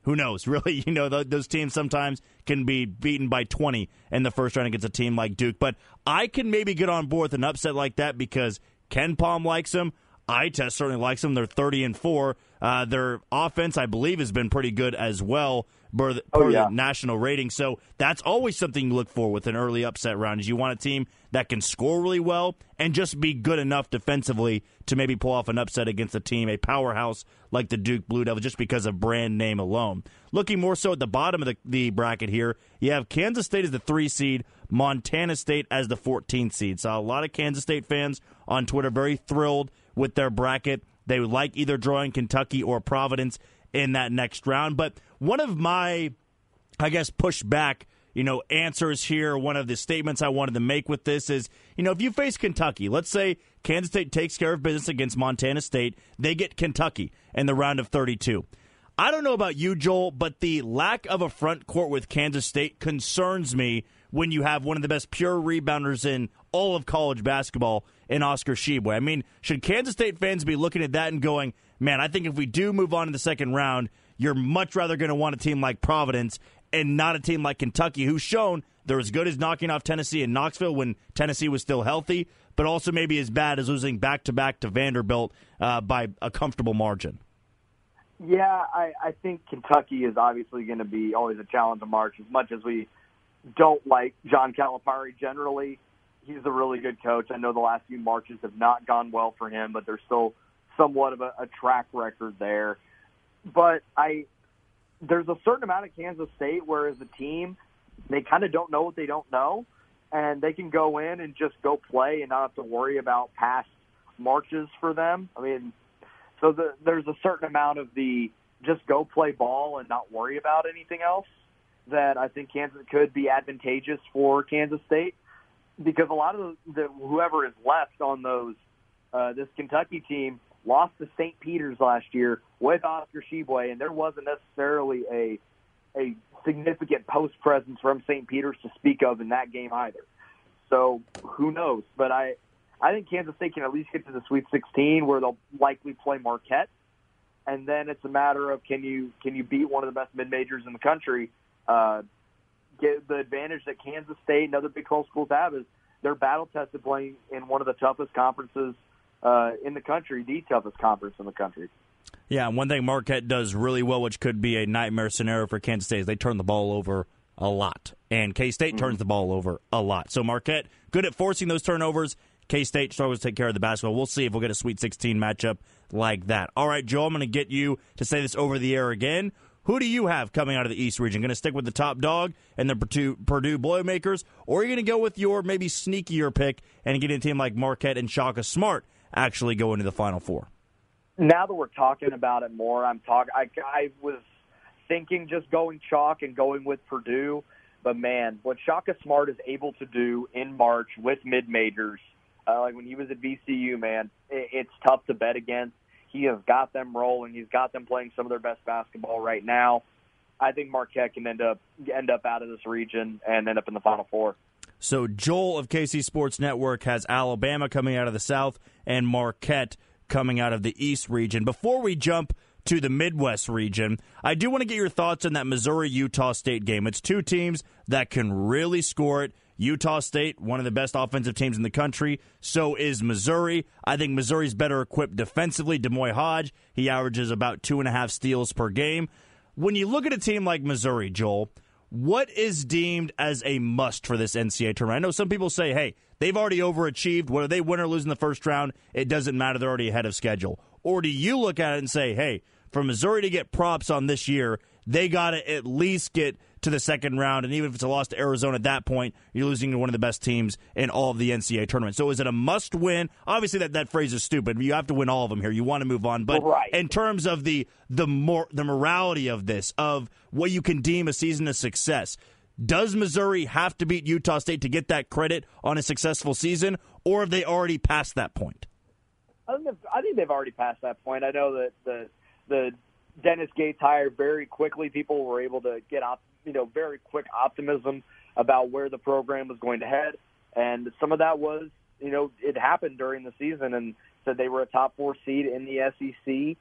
Who knows? Really, you know, those teams sometimes can be beaten by 20 in the first round against a team like Duke. But I can maybe get on board with an upset like that because KenPom likes them. I-Test certainly likes them. They're 30 and 4. Uh, their offense, I believe, has been pretty good as well per, the, oh, yeah. the national rating. So that's always something you look for with an early upset round is you want a team that can score really well and just be good enough defensively to maybe pull off an upset against a team, a powerhouse like the Duke Blue Devils, just because of brand name alone. Looking more so at the bottom of the, the bracket here, you have Kansas State as the three seed, Montana State as the 14th seed. So a lot of Kansas State fans on Twitter very thrilled with their bracket. They would like either drawing Kentucky or Providence in that next round. But one of my, I guess, pushback you know, answers here. One of the statements I wanted to make with this is, you know, if you face Kentucky, let's say Kansas State takes care of business against Montana State, they get Kentucky in the round of 32. I don't know about you, Joel, but the lack of a front court with Kansas State concerns me when you have one of the best pure rebounders in all of college basketball in Oscar Tshiebwe. I mean, should Kansas State fans be looking at that and going, man, I think if we do move on to the second round, you're much rather going to want a team like Providence and not a team like Kentucky, who's shown they're as good as knocking off Tennessee in Knoxville when Tennessee was still healthy, but also maybe as bad as losing back to back to Vanderbilt uh, by a comfortable margin. Yeah, I, I think Kentucky is obviously going to be always a challenge to March. As much as we don't like John Calipari generally, he's a really good coach. I know the last few marches have not gone well for him, but there's still somewhat of a, a track record there. But I, there's a certain amount of Kansas State where, as a team, they kind of don't know what they don't know, and they can go in and just go play and not have to worry about past marches for them. I mean, so the, there's a certain amount of the just go play ball and not worry about anything else that I think Kansas could be advantageous for Kansas State because a lot of the, whoever is left on those uh, this Kentucky team lost to St. Peter's last year with Oscar Tshiebwe, and there wasn't necessarily a a significant post presence from St. Peter's to speak of in that game either. So who knows? But I I think Kansas State can at least get to the Sweet 16 where they'll likely play Marquette, and then it's a matter of can you can you beat one of the best mid majors in the country. Uh, get the advantage that Kansas State and other Big 12 schools have is they're battle tested playing in one of the toughest conferences uh, in the country, the toughest conference in the country. Yeah, and one thing Marquette does really well, which could be a nightmare scenario for Kansas State, is they turn the ball over a lot. And K State mm-hmm. turns the ball over a lot. So Marquette, good at forcing those turnovers. K State struggles to take care of the basketball. We'll see if we'll get a Sweet 16 matchup like that. All right, Joe, I'm going to get you to say this over the air again. Who do you have coming out of the East region? Going to stick with the top dog and the Purdue, Boilermakers, or are you going to go with your maybe sneakier pick and get a team like Marquette and Shaka Smart actually go into the Final Four? Now that we're talking about it more, I'm talking. I, I was thinking just going chalk and going with Purdue, but man, what Shaka Smart is able to do in March with mid majors uh, like when he was at VCU, man, it, it's tough to bet against. He has got them rolling. He's got them playing some of their best basketball right now. I think Marquette can end up end up out of this region and end up in the Final Four. So Joel of KC Sports Network has Alabama coming out of the South and Marquette coming out of the East region. Before we jump to the Midwest region, I do want to get your thoughts on that Missouri Utah State game. It's two teams that can really score it. Utah State, one of the best offensive teams in the country. So is Missouri. I think Missouri's better equipped defensively. D'Moi Hodge, he averages about two and a half steals per game. When you look at a team like Missouri, Joel, what is deemed as a must for this NCAA tournament? I know some people say, hey, they've already overachieved. Whether they win or lose in the first round, it doesn't matter. They're already ahead of schedule. Or do you look at it and say, hey, for Missouri to get props on this year, they got to at least get to the second round. And even if it's a loss to Arizona at that point, you're losing to one of the best teams in all of the NCAA tournament. So is it a must win? Obviously, that, that phrase is stupid. You have to win all of them here. You want to move on. But right. in terms of the the more the morality of this, of what you can deem a season of success, does Missouri have to beat Utah State to get that credit on a successful season, or have they already passed that point? I think, I think they've already passed that point. I know that the the Dennis Gates hire very quickly. People were able to get up, you know, very quick optimism about where the program was going to head, and some of that was, you know, it happened during the season, and said they were a top four seed in the SEC.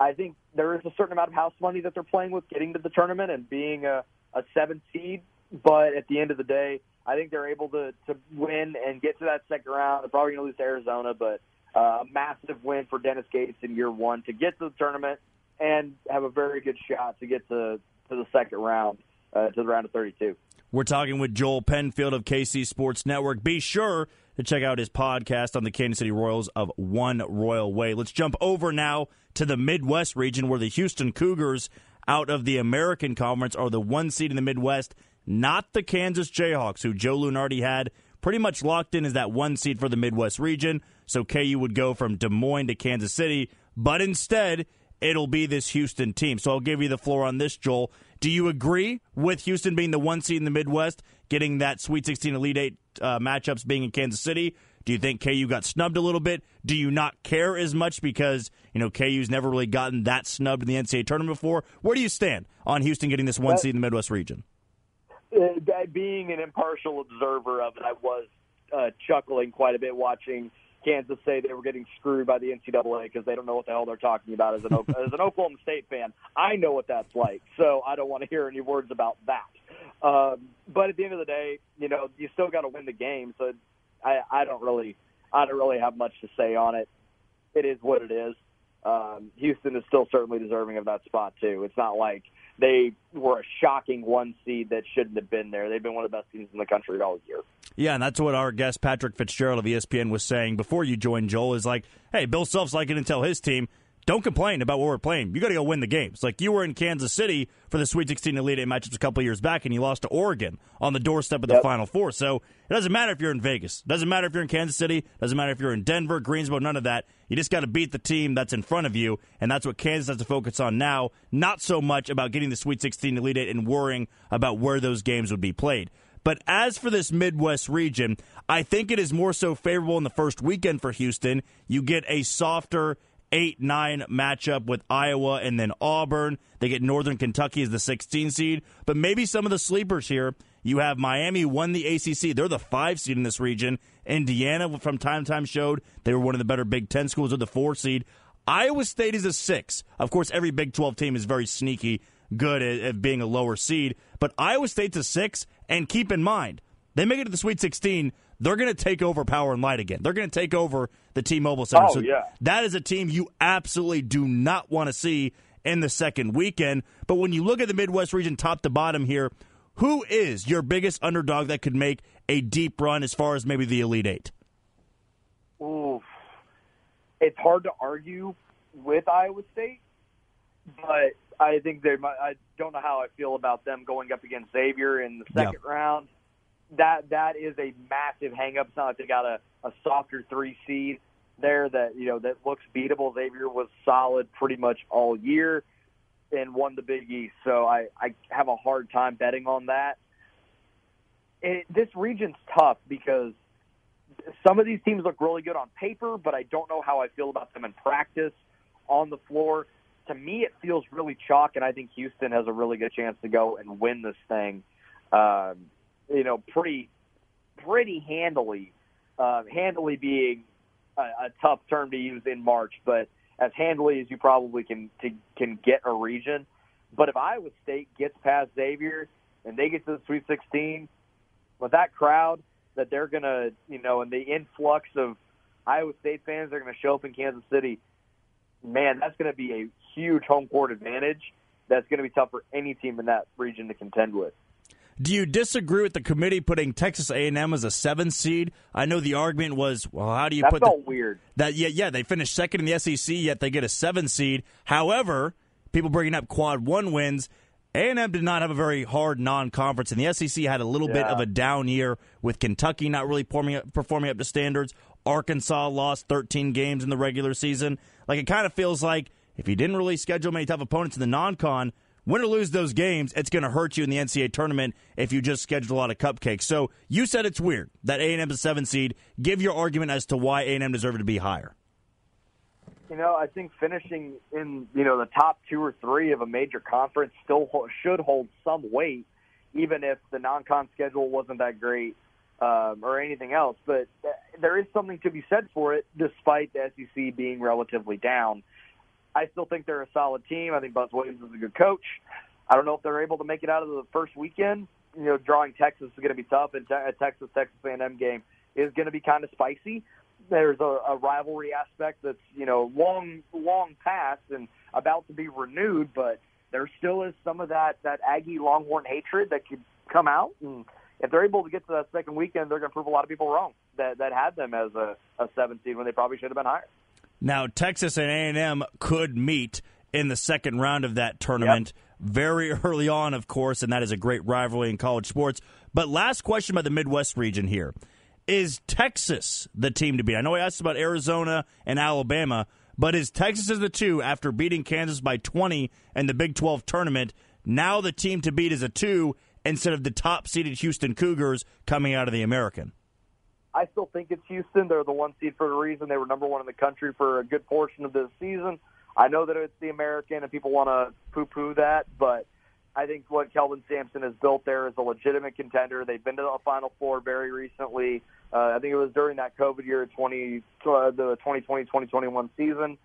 I think there is a certain amount of house money that they're playing with getting to the tournament and being a, a seventh seed, but at the end of the day, I think they're able to to win and get to that second round. They're probably going to lose to Arizona, but uh, a massive win for Dennis Gates in year one to get to the tournament and have a very good shot to get to, to the second round, uh, to the round of 32. We're talking with Joel Penfield of KC Sports Network. Be sure to check out his podcast on the Kansas City Royals of One Royal Way. Let's jump over now to the Midwest region where the Houston Cougars out of the American Conference are the one seed in the Midwest, not the Kansas Jayhawks, who Joe Lunardi had pretty much locked in as that one seed for the Midwest region. So KU would go from Des Moines to Kansas City, but instead it'll be this Houston team. So I'll give you the floor on this, Joel. Do you agree with Houston being the one seed in the Midwest, getting that Sweet 16 Elite Eight uh, matchups being in Kansas City? Do you think KU got snubbed a little bit? Do you not care as much because you know KU's never really gotten that snubbed in the NCAA tournament before? Where do you stand on Houston getting this one seed in the Midwest region? Uh, being an impartial observer of it, I was uh, chuckling quite a bit watching Kansas say they were getting screwed by the NCAA because they don't know what the hell they're talking about. As an as an Oklahoma State fan, I know what that's like, so I don't want to hear any words about that. Um, but at the end of the day, you know, you still got to win the game. So I, I don't really, I don't really have much to say on it. It is what it is. Um, Houston is still certainly deserving of that spot too. It's not like they were a shocking one seed that shouldn't have been there. They've been one of the best teams in the country all year. Yeah, and that's what our guest Patrick Fitzgerald of ESPN was saying before you joined Joel. Is like, hey, Bill Self's like and tell his team don't complain about what we're playing. You got to go win the games. Like you were in Kansas City for the Sweet 16 Elite Eight matchups a couple years back, and you lost to Oregon on the doorstep of the yep. Final Four. So it doesn't matter if you're in Vegas. It doesn't matter if you're in Kansas City. It doesn't matter if you're in Denver, Greensboro. None of that. You just got to beat the team that's in front of you, and that's what Kansas has to focus on now. Not so much about getting the Sweet 16 Elite Eight and worrying about where those games would be played. But as for this Midwest region, I think it is more so favorable in the first weekend for Houston. You get a softer 8 9 matchup with Iowa and then Auburn. They get Northern Kentucky as the 16 seed. But maybe some of the sleepers here. You have Miami won the ACC. They're the five seed in this region. Indiana, from time to time, showed they were one of the better Big Ten schools. They're the four seed. Iowa State is a six. Of course, every Big 12 team is very sneaky, good at, at being a lower seed. But Iowa State's a six. And keep in mind, they make it to the Sweet 16 they're going to take over Power and Light again. They're going to take over the T-Mobile Center. Oh, so yeah. that is a team you absolutely do not want to see in the second weekend. But when you look at the Midwest region top to bottom here, who is your biggest underdog that could make a deep run as far as maybe the Elite Eight? Ooh, it's hard to argue with Iowa State, but I think they might. I don't know how I feel about them going up against Xavier in the second yeah. round that that is a massive hangup. It's not like they got a, a softer three seed there that you know that looks beatable. Xavier was solid pretty much all year and won the Big East, so I I have a hard time betting on that. It, this region's tough because some of these teams look really good on paper, but I don't know how I feel about them in practice on the floor. To me, it feels really chalk, and I think Houston has a really good chance to go and win this thing. Um, you know, pretty pretty handily. Uh, handily being a, a tough term to use in March, but as handily as you probably can to, can get a region. But if Iowa State gets past Xavier and they get to the Sweet 16, with that crowd that they're to, you know, and the influx of Iowa State fans that are to show up in Kansas City, man, that's to be a huge home court advantage. That's to be tough for any team in that region to contend with. Do you disagree with the committee putting Texas A&M as a seven seed? I know the argument was, well, how do you that put the, weird? That yeah, yeah, they finished second in the SEC, yet they get a seven seed. However, people bringing up quad one wins. A&M did not have a very hard non-conference, and the SEC had a little yeah. bit of a down year with Kentucky not really performing, performing up to standards. Arkansas lost 13 games in the regular season. Like it kind of feels like if you didn't really schedule many tough opponents in the non-con, win or lose those games, it's going to hurt you in the NCAA tournament if you just schedule a lot of cupcakes. So you said it's weird that A&M is a seven seed. Give your argument as to why A&M deserved to be higher. You know, I think finishing in you know the top two or three of a major conference still should hold some weight, even if the non-con schedule wasn't that great um, or anything else. But there is something to be said for it, despite the SEC being relatively down. I still think they're a solid team. I think Buzz Williams is a good coach. I don't know if they're able to make it out of the first weekend. You know, drawing Texas is going to be tough, and a Texas Texas A&M game is going to be kind of spicy. There's a, a rivalry aspect that's you know long long past and about to be renewed, but there still is some of that that Aggie Longhorn hatred that could come out. And if they're able to get to that second weekend, they're going to prove a lot of people wrong that that had them as a, a seven seed when they probably should have been higher. Now, Texas and A&M could meet in the second round of that tournament yep. very early on, of course, and that is a great rivalry in college sports. But last question about the Midwest region here. Is Texas the team to beat? I know I asked about Arizona and Alabama, But is Texas as the two after beating Kansas by 20 in the Big 12 tournament? Now the team to beat is a two instead of the top seeded Houston Cougars coming out of the American. I still think it's Houston. They're the one seed for a reason. They were number one in the country for a good portion of this season. I know that it's the American and people want to poo-poo that, but I think what Kelvin Sampson has built there is a legitimate contender. They've been to the Final Four very recently. Uh, I think it was during that COVID year, 20, uh, the 2020-2021 season.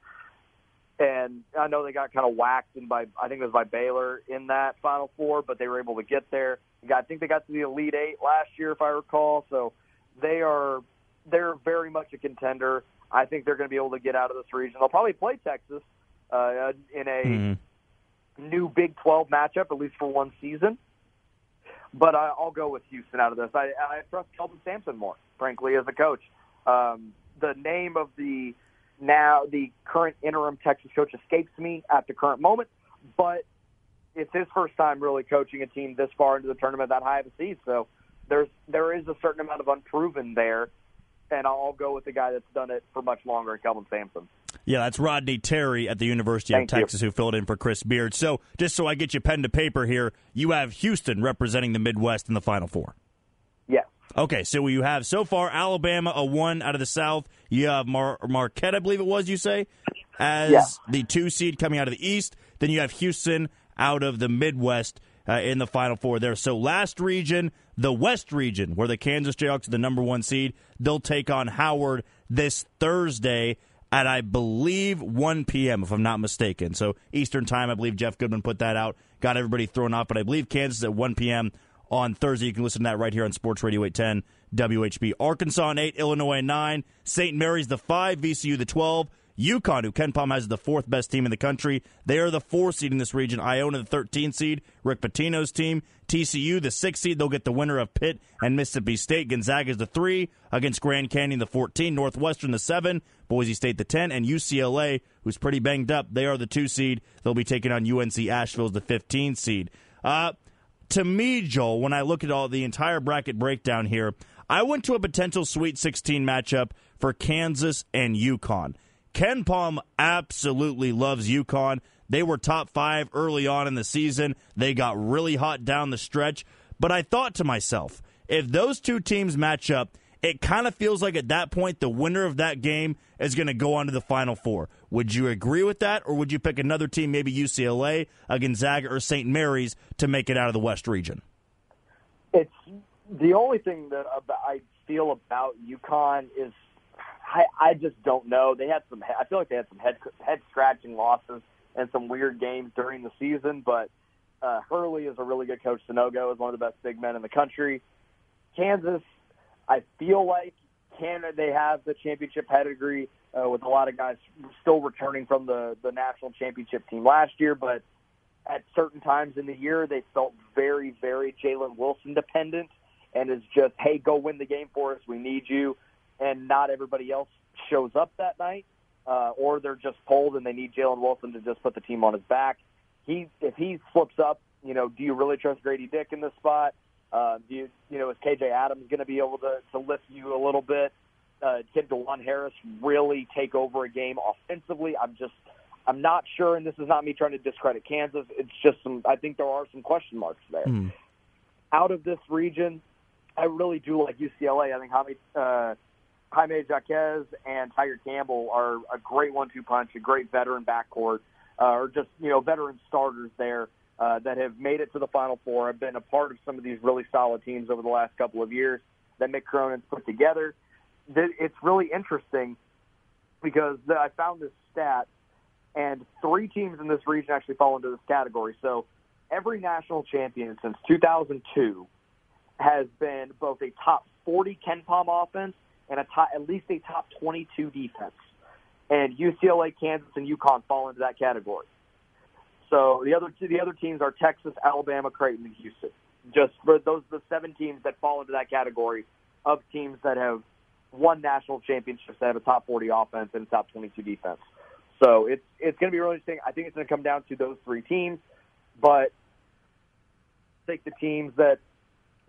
And I know they got kind of whacked in by, I think it was by Baylor in that Final Four, but they were able to get there. I think they got to the Elite Eight last year, if I recall. So they are, they're very much a contender. I think they're going to be able to get out of this region. They'll probably play Texas uh, in a mm-hmm. new Big 12 matchup, at least for one season. But I, I'll go with Houston out of this. I, I trust Kelvin Sampson more, frankly, as a coach. Um, the name of the now the current interim Texas coach escapes me at the current moment, but it's his first time really coaching a team this far into the tournament that high of a seed. So there's there is a certain amount of unproven there, and I'll go with the guy that's done it for much longer, Kelvin Sampson. Yeah, that's Rodney Terry at the University Thank of Texas you. who filled in for Chris Beard. So, just so I get you pen to paper here, you have Houston representing the Midwest in the Final Four. Yes. Okay, so you have so far Alabama a one out of the South. You have Mar- Marquette, I believe it was. You say as yeah. the two seed coming out of the East. Then you have Houston out of the Midwest uh, in the Final Four there. So last region, the West region, where the Kansas Jayhawks are the number one seed, they'll take on Howard this Thursday at I believe 1 p.m. if I'm not mistaken. So Eastern time, I believe Jeff Goodman put that out, got everybody thrown off. But I believe Kansas at 1 p.m. on Thursday. You can listen to that right here on Sports Radio 810 WHB. Arkansas 8, Illinois 9, St. Mary's the 5, VCU the 12. UConn, who KenPom has the fourth best team in the country, they are the four seed in this region. Iona, the 13 seed. Rick Pitino's team. TCU, the six seed. They'll get the winner of Pitt and Mississippi State. Gonzaga is the three against Grand Canyon, the 14. Northwestern, the seven. Boise State, the 10. And UCLA, who's pretty banged up, they are the two seed. They'll be taking on UNC Asheville as the 15 seed. Uh, to me, Joel, when I look at all the entire bracket breakdown here, I went to a potential Sweet 16 matchup for Kansas and UConn. KenPom absolutely loves UConn. They were top five early on in the season. They got really hot down the stretch. But I thought to myself, if those two teams match up, it kind of feels like at that point the winner of that game is going to go on to the Final Four. Would you agree with that, or would you pick another team, maybe UCLA, a Gonzaga, or St. Mary's, to make it out of the West region? It's the only thing that I feel about UConn is I, I just don't know. They had some. I feel like they had some head head scratching losses and some weird games during the season. But uh, Hurley is a really good coach. Sanogo is one of the best big men in the country. Kansas, I feel like can they have the championship pedigree uh, with a lot of guys still returning from the the national championship team last year, but at certain times in the year they felt very very Jalen Wilson dependent and is just hey go win the game for us we need you and not everybody else shows up that night, uh, or they're just pulled and they need Jalen Wilson to just put the team on his back. He, if he slips up, you know, do you really trust Grady Dick in this spot? Uh, do you, you know, is KJ Adams going to be able to, to lift you a little bit? Uh, can Dajuan Harris really take over a game offensively? I'm just, I'm not sure, and this is not me trying to discredit Kansas. It's just some, I think there are some question marks there. Mm. Out of this region, I really do like UCLA. I think Jaime, uh, Jaime Jaquez and Tiger Campbell are a great one-two punch, a great veteran backcourt, uh, or just you know veteran starters there uh, that have made it to the Final Four, have been a part of some of these really solid teams over the last couple of years that Mick Cronin's put together. It's really interesting because I found this stat, and three teams in this region actually fall into this category. So every national champion since 2002 has been both a top 40 KenPom offense and a top, at least a top 22 defense. And UCLA, Kansas, and UConn fall into that category. So the other the other teams are Texas, Alabama, Creighton, and Houston. Just for those the seven teams that fall into that category of teams that have won national championships that have a top 40 offense and a top 22 defense. So it's it's going to be really interesting. I think it's going to come down to those three teams, but take the teams that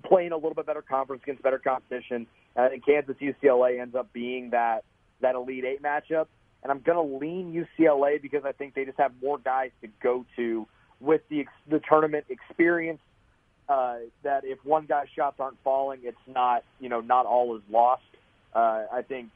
play in a little bit better conference against better competition. I think Kansas UCLA ends up being that that Elite Eight matchup. and I'm going to lean UCLA because I think they just have more guys to go to with the the tournament experience. Uh, that if one guy's shots aren't falling, it's not you know not all is lost. Uh, I think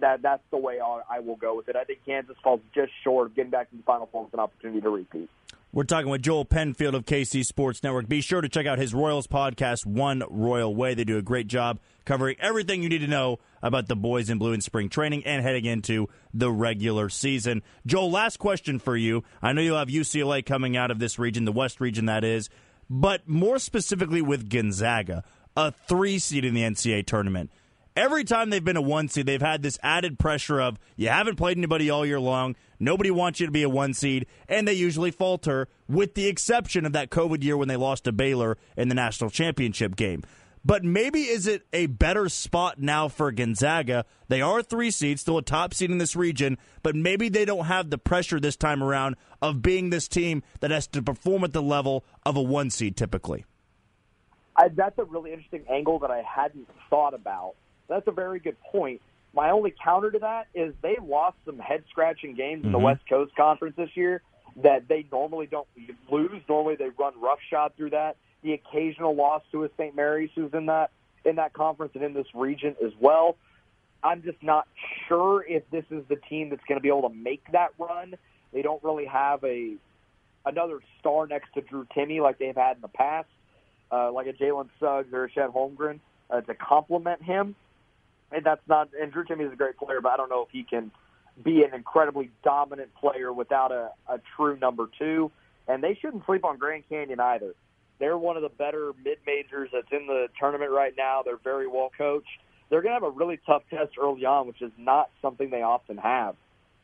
that that's the way I will go with it. I think Kansas falls just short of getting back to the Final Four with an opportunity to repeat. We're talking with Joel Penfield of KC Sports Network. Be sure to check out his Royals podcast, One Royal Way. They do a great job covering everything you need to know about the boys in blue in spring training and heading into the regular season. Joel, last question for you. I know you'll have UCLA coming out of this region, the West region that is, but more specifically with Gonzaga, a three seed in the NCAA tournament every time they've been a one seed, they've had this added pressure of you haven't played anybody all year long. Nobody wants you to be a one seed, and they usually falter, with the exception of that COVID year when they lost to Baylor in the national championship game. But maybe is it a better spot now for Gonzaga? They are three seeds, still a top seed in this region, but maybe they don't have the pressure this time around of being this team that has to perform at the level of a one seed typically. I, that's a really interesting angle that I hadn't thought about that's a very good point. My only counter to that is they lost some head scratching games mm-hmm. in the mm-hmm. West Coast Conference this year that they normally don't lose. Normally they run roughshod through that. The occasional loss to a St. Mary's who's in that in that conference and in this region as well. I'm just not sure if this is the team that's going to be able to make that run. They don't really have a another star next to Drew Timme like they've had in the past, uh, like a Jalen Suggs or a Chet Holmgren uh, to complement him and that's not. And Drew Timme is a great player, but I don't know if he can be an incredibly dominant player without a, a true number two. And they shouldn't sleep on Grand Canyon either. They're one of the better mid majors that's in the tournament right now. They're very well coached. They're going to have a really tough test early on, which is not something they often have.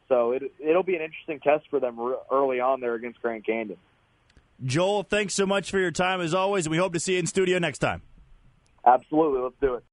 So it, it'll be an interesting test for them early on there against Grand Canyon. Joel, thanks so much for your time as always. We hope to see you in studio next time. Absolutely. Let's do it.